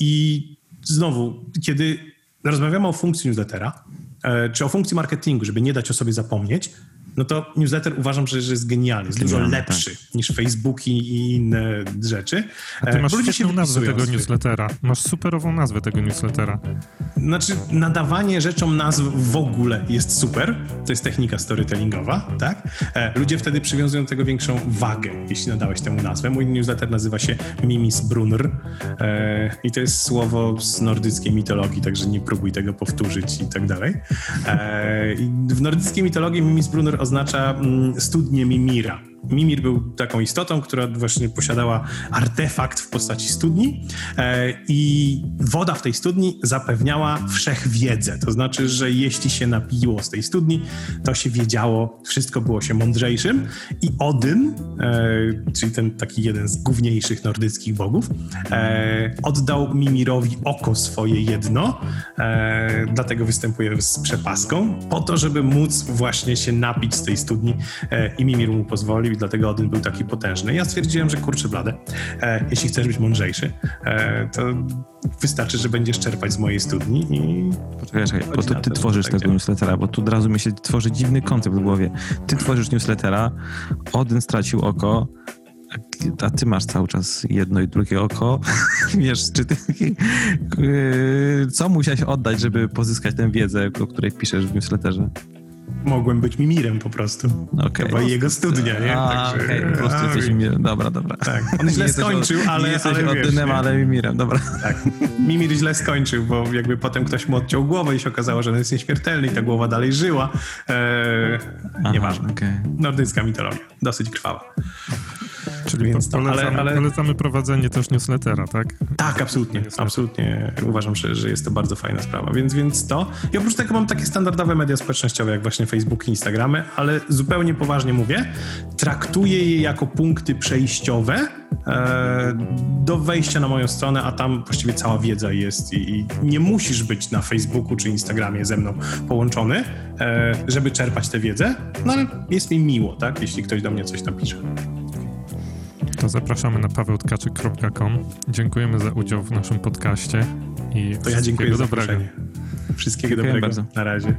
I znowu, kiedy rozmawiamy o funkcji newslettera, e, czy o funkcji marketingu, żeby nie dać o sobie zapomnieć, no to newsletter uważam, że, że jest genialny, jest dużo Genialny, lepszy niż Facebooki i inne rzeczy. A ty E, masz bo ludzie świetną nazwę tego newslettera. Masz superową nazwę tego newslettera. Znaczy, nadawanie rzeczom nazw w ogóle jest super. To jest technika storytellingowa, tak? E, ludzie wtedy przywiązują do tego większą wagę, jeśli nadałeś temu nazwę. Mój newsletter nazywa się Mimis Brunner e, i to jest słowo z nordyckiej mitologii, także nie próbuj tego powtórzyć i tak dalej. W nordyckiej mitologii Mimis Brunner oznacza mm, studnię Mimira. Mimir był taką istotą, która właśnie posiadała artefakt w postaci studni e, i woda w tej studni zapewniała wszechwiedzę. To znaczy, że jeśli się napiło z tej studni, to się wiedziało, wszystko było się mądrzejszym i Odyn, e, czyli ten taki jeden z główniejszych nordyckich bogów, e, oddał Mimirowi oko swoje jedno, dlatego występuje z przepaską, po to, żeby móc właśnie się napić z tej studni i Mimir mu pozwolił i dlatego Odyn był taki potężny. Ja stwierdziłem, że kurczę blade, e, jeśli chcesz być mądrzejszy, e, to wystarczy, że będziesz czerpać z mojej studni i Poczekaj, czekaj, bo to ty tworzysz tak tego newslettera, bo tu od razu mi się tworzy dziwny koncept w głowie. Ty tworzysz newslettera, Odyn stracił oko, a ty masz cały czas jedno i drugie oko. (laughs) Wiesz, czy ty... (laughs) Yy, Co musiałeś oddać, żeby pozyskać tę wiedzę, o której piszesz w newsletterze? Mogłem być Mimirem po prostu. Okej. To była jego studnia, nie? A, Także- okej, po prostu a, jesteś wie- Mimirem. Dobra, dobra. Tak, (laughs) on źle skończył, od- ale, Nie jesteś ale wiesz, Odynem, nie? ale Mimirem, dobra. Tak. Mimir źle skończył, bo jakby potem ktoś mu odciął głowę i się okazało, że on jest nieśmiertelny i ta głowa dalej żyła. Eee, Aha, nieważne. okej. Nordycka mitologia. Dosyć krwawa. Czyli Więc to, ale- polecamy, ale- polecamy prowadzenie też newslettera, tak? Tak, absolutnie. Niestety. Absolutnie uważam, że, że jest to bardzo fajna sprawa. Więc, więc to. I oprócz tego mam takie standardowe media społecznościowe, jak właśnie Facebook i Instagramy, ale zupełnie poważnie mówię, traktuję je jako punkty przejściowe e, do wejścia na moją stronę, a tam właściwie cała wiedza jest i, i nie musisz być na Facebooku czy Instagramie ze mną połączony, e, żeby czerpać tę wiedzę, no ale jest mi miło, tak, jeśli ktoś do mnie coś napisze to zapraszamy na pawełtkaczyk.com. Dziękujemy za udział w naszym podcaście i to ja dziękuję dobrego. za zaproszenie. Wszystkiego dziękuję dobrego. Bardzo. Na razie.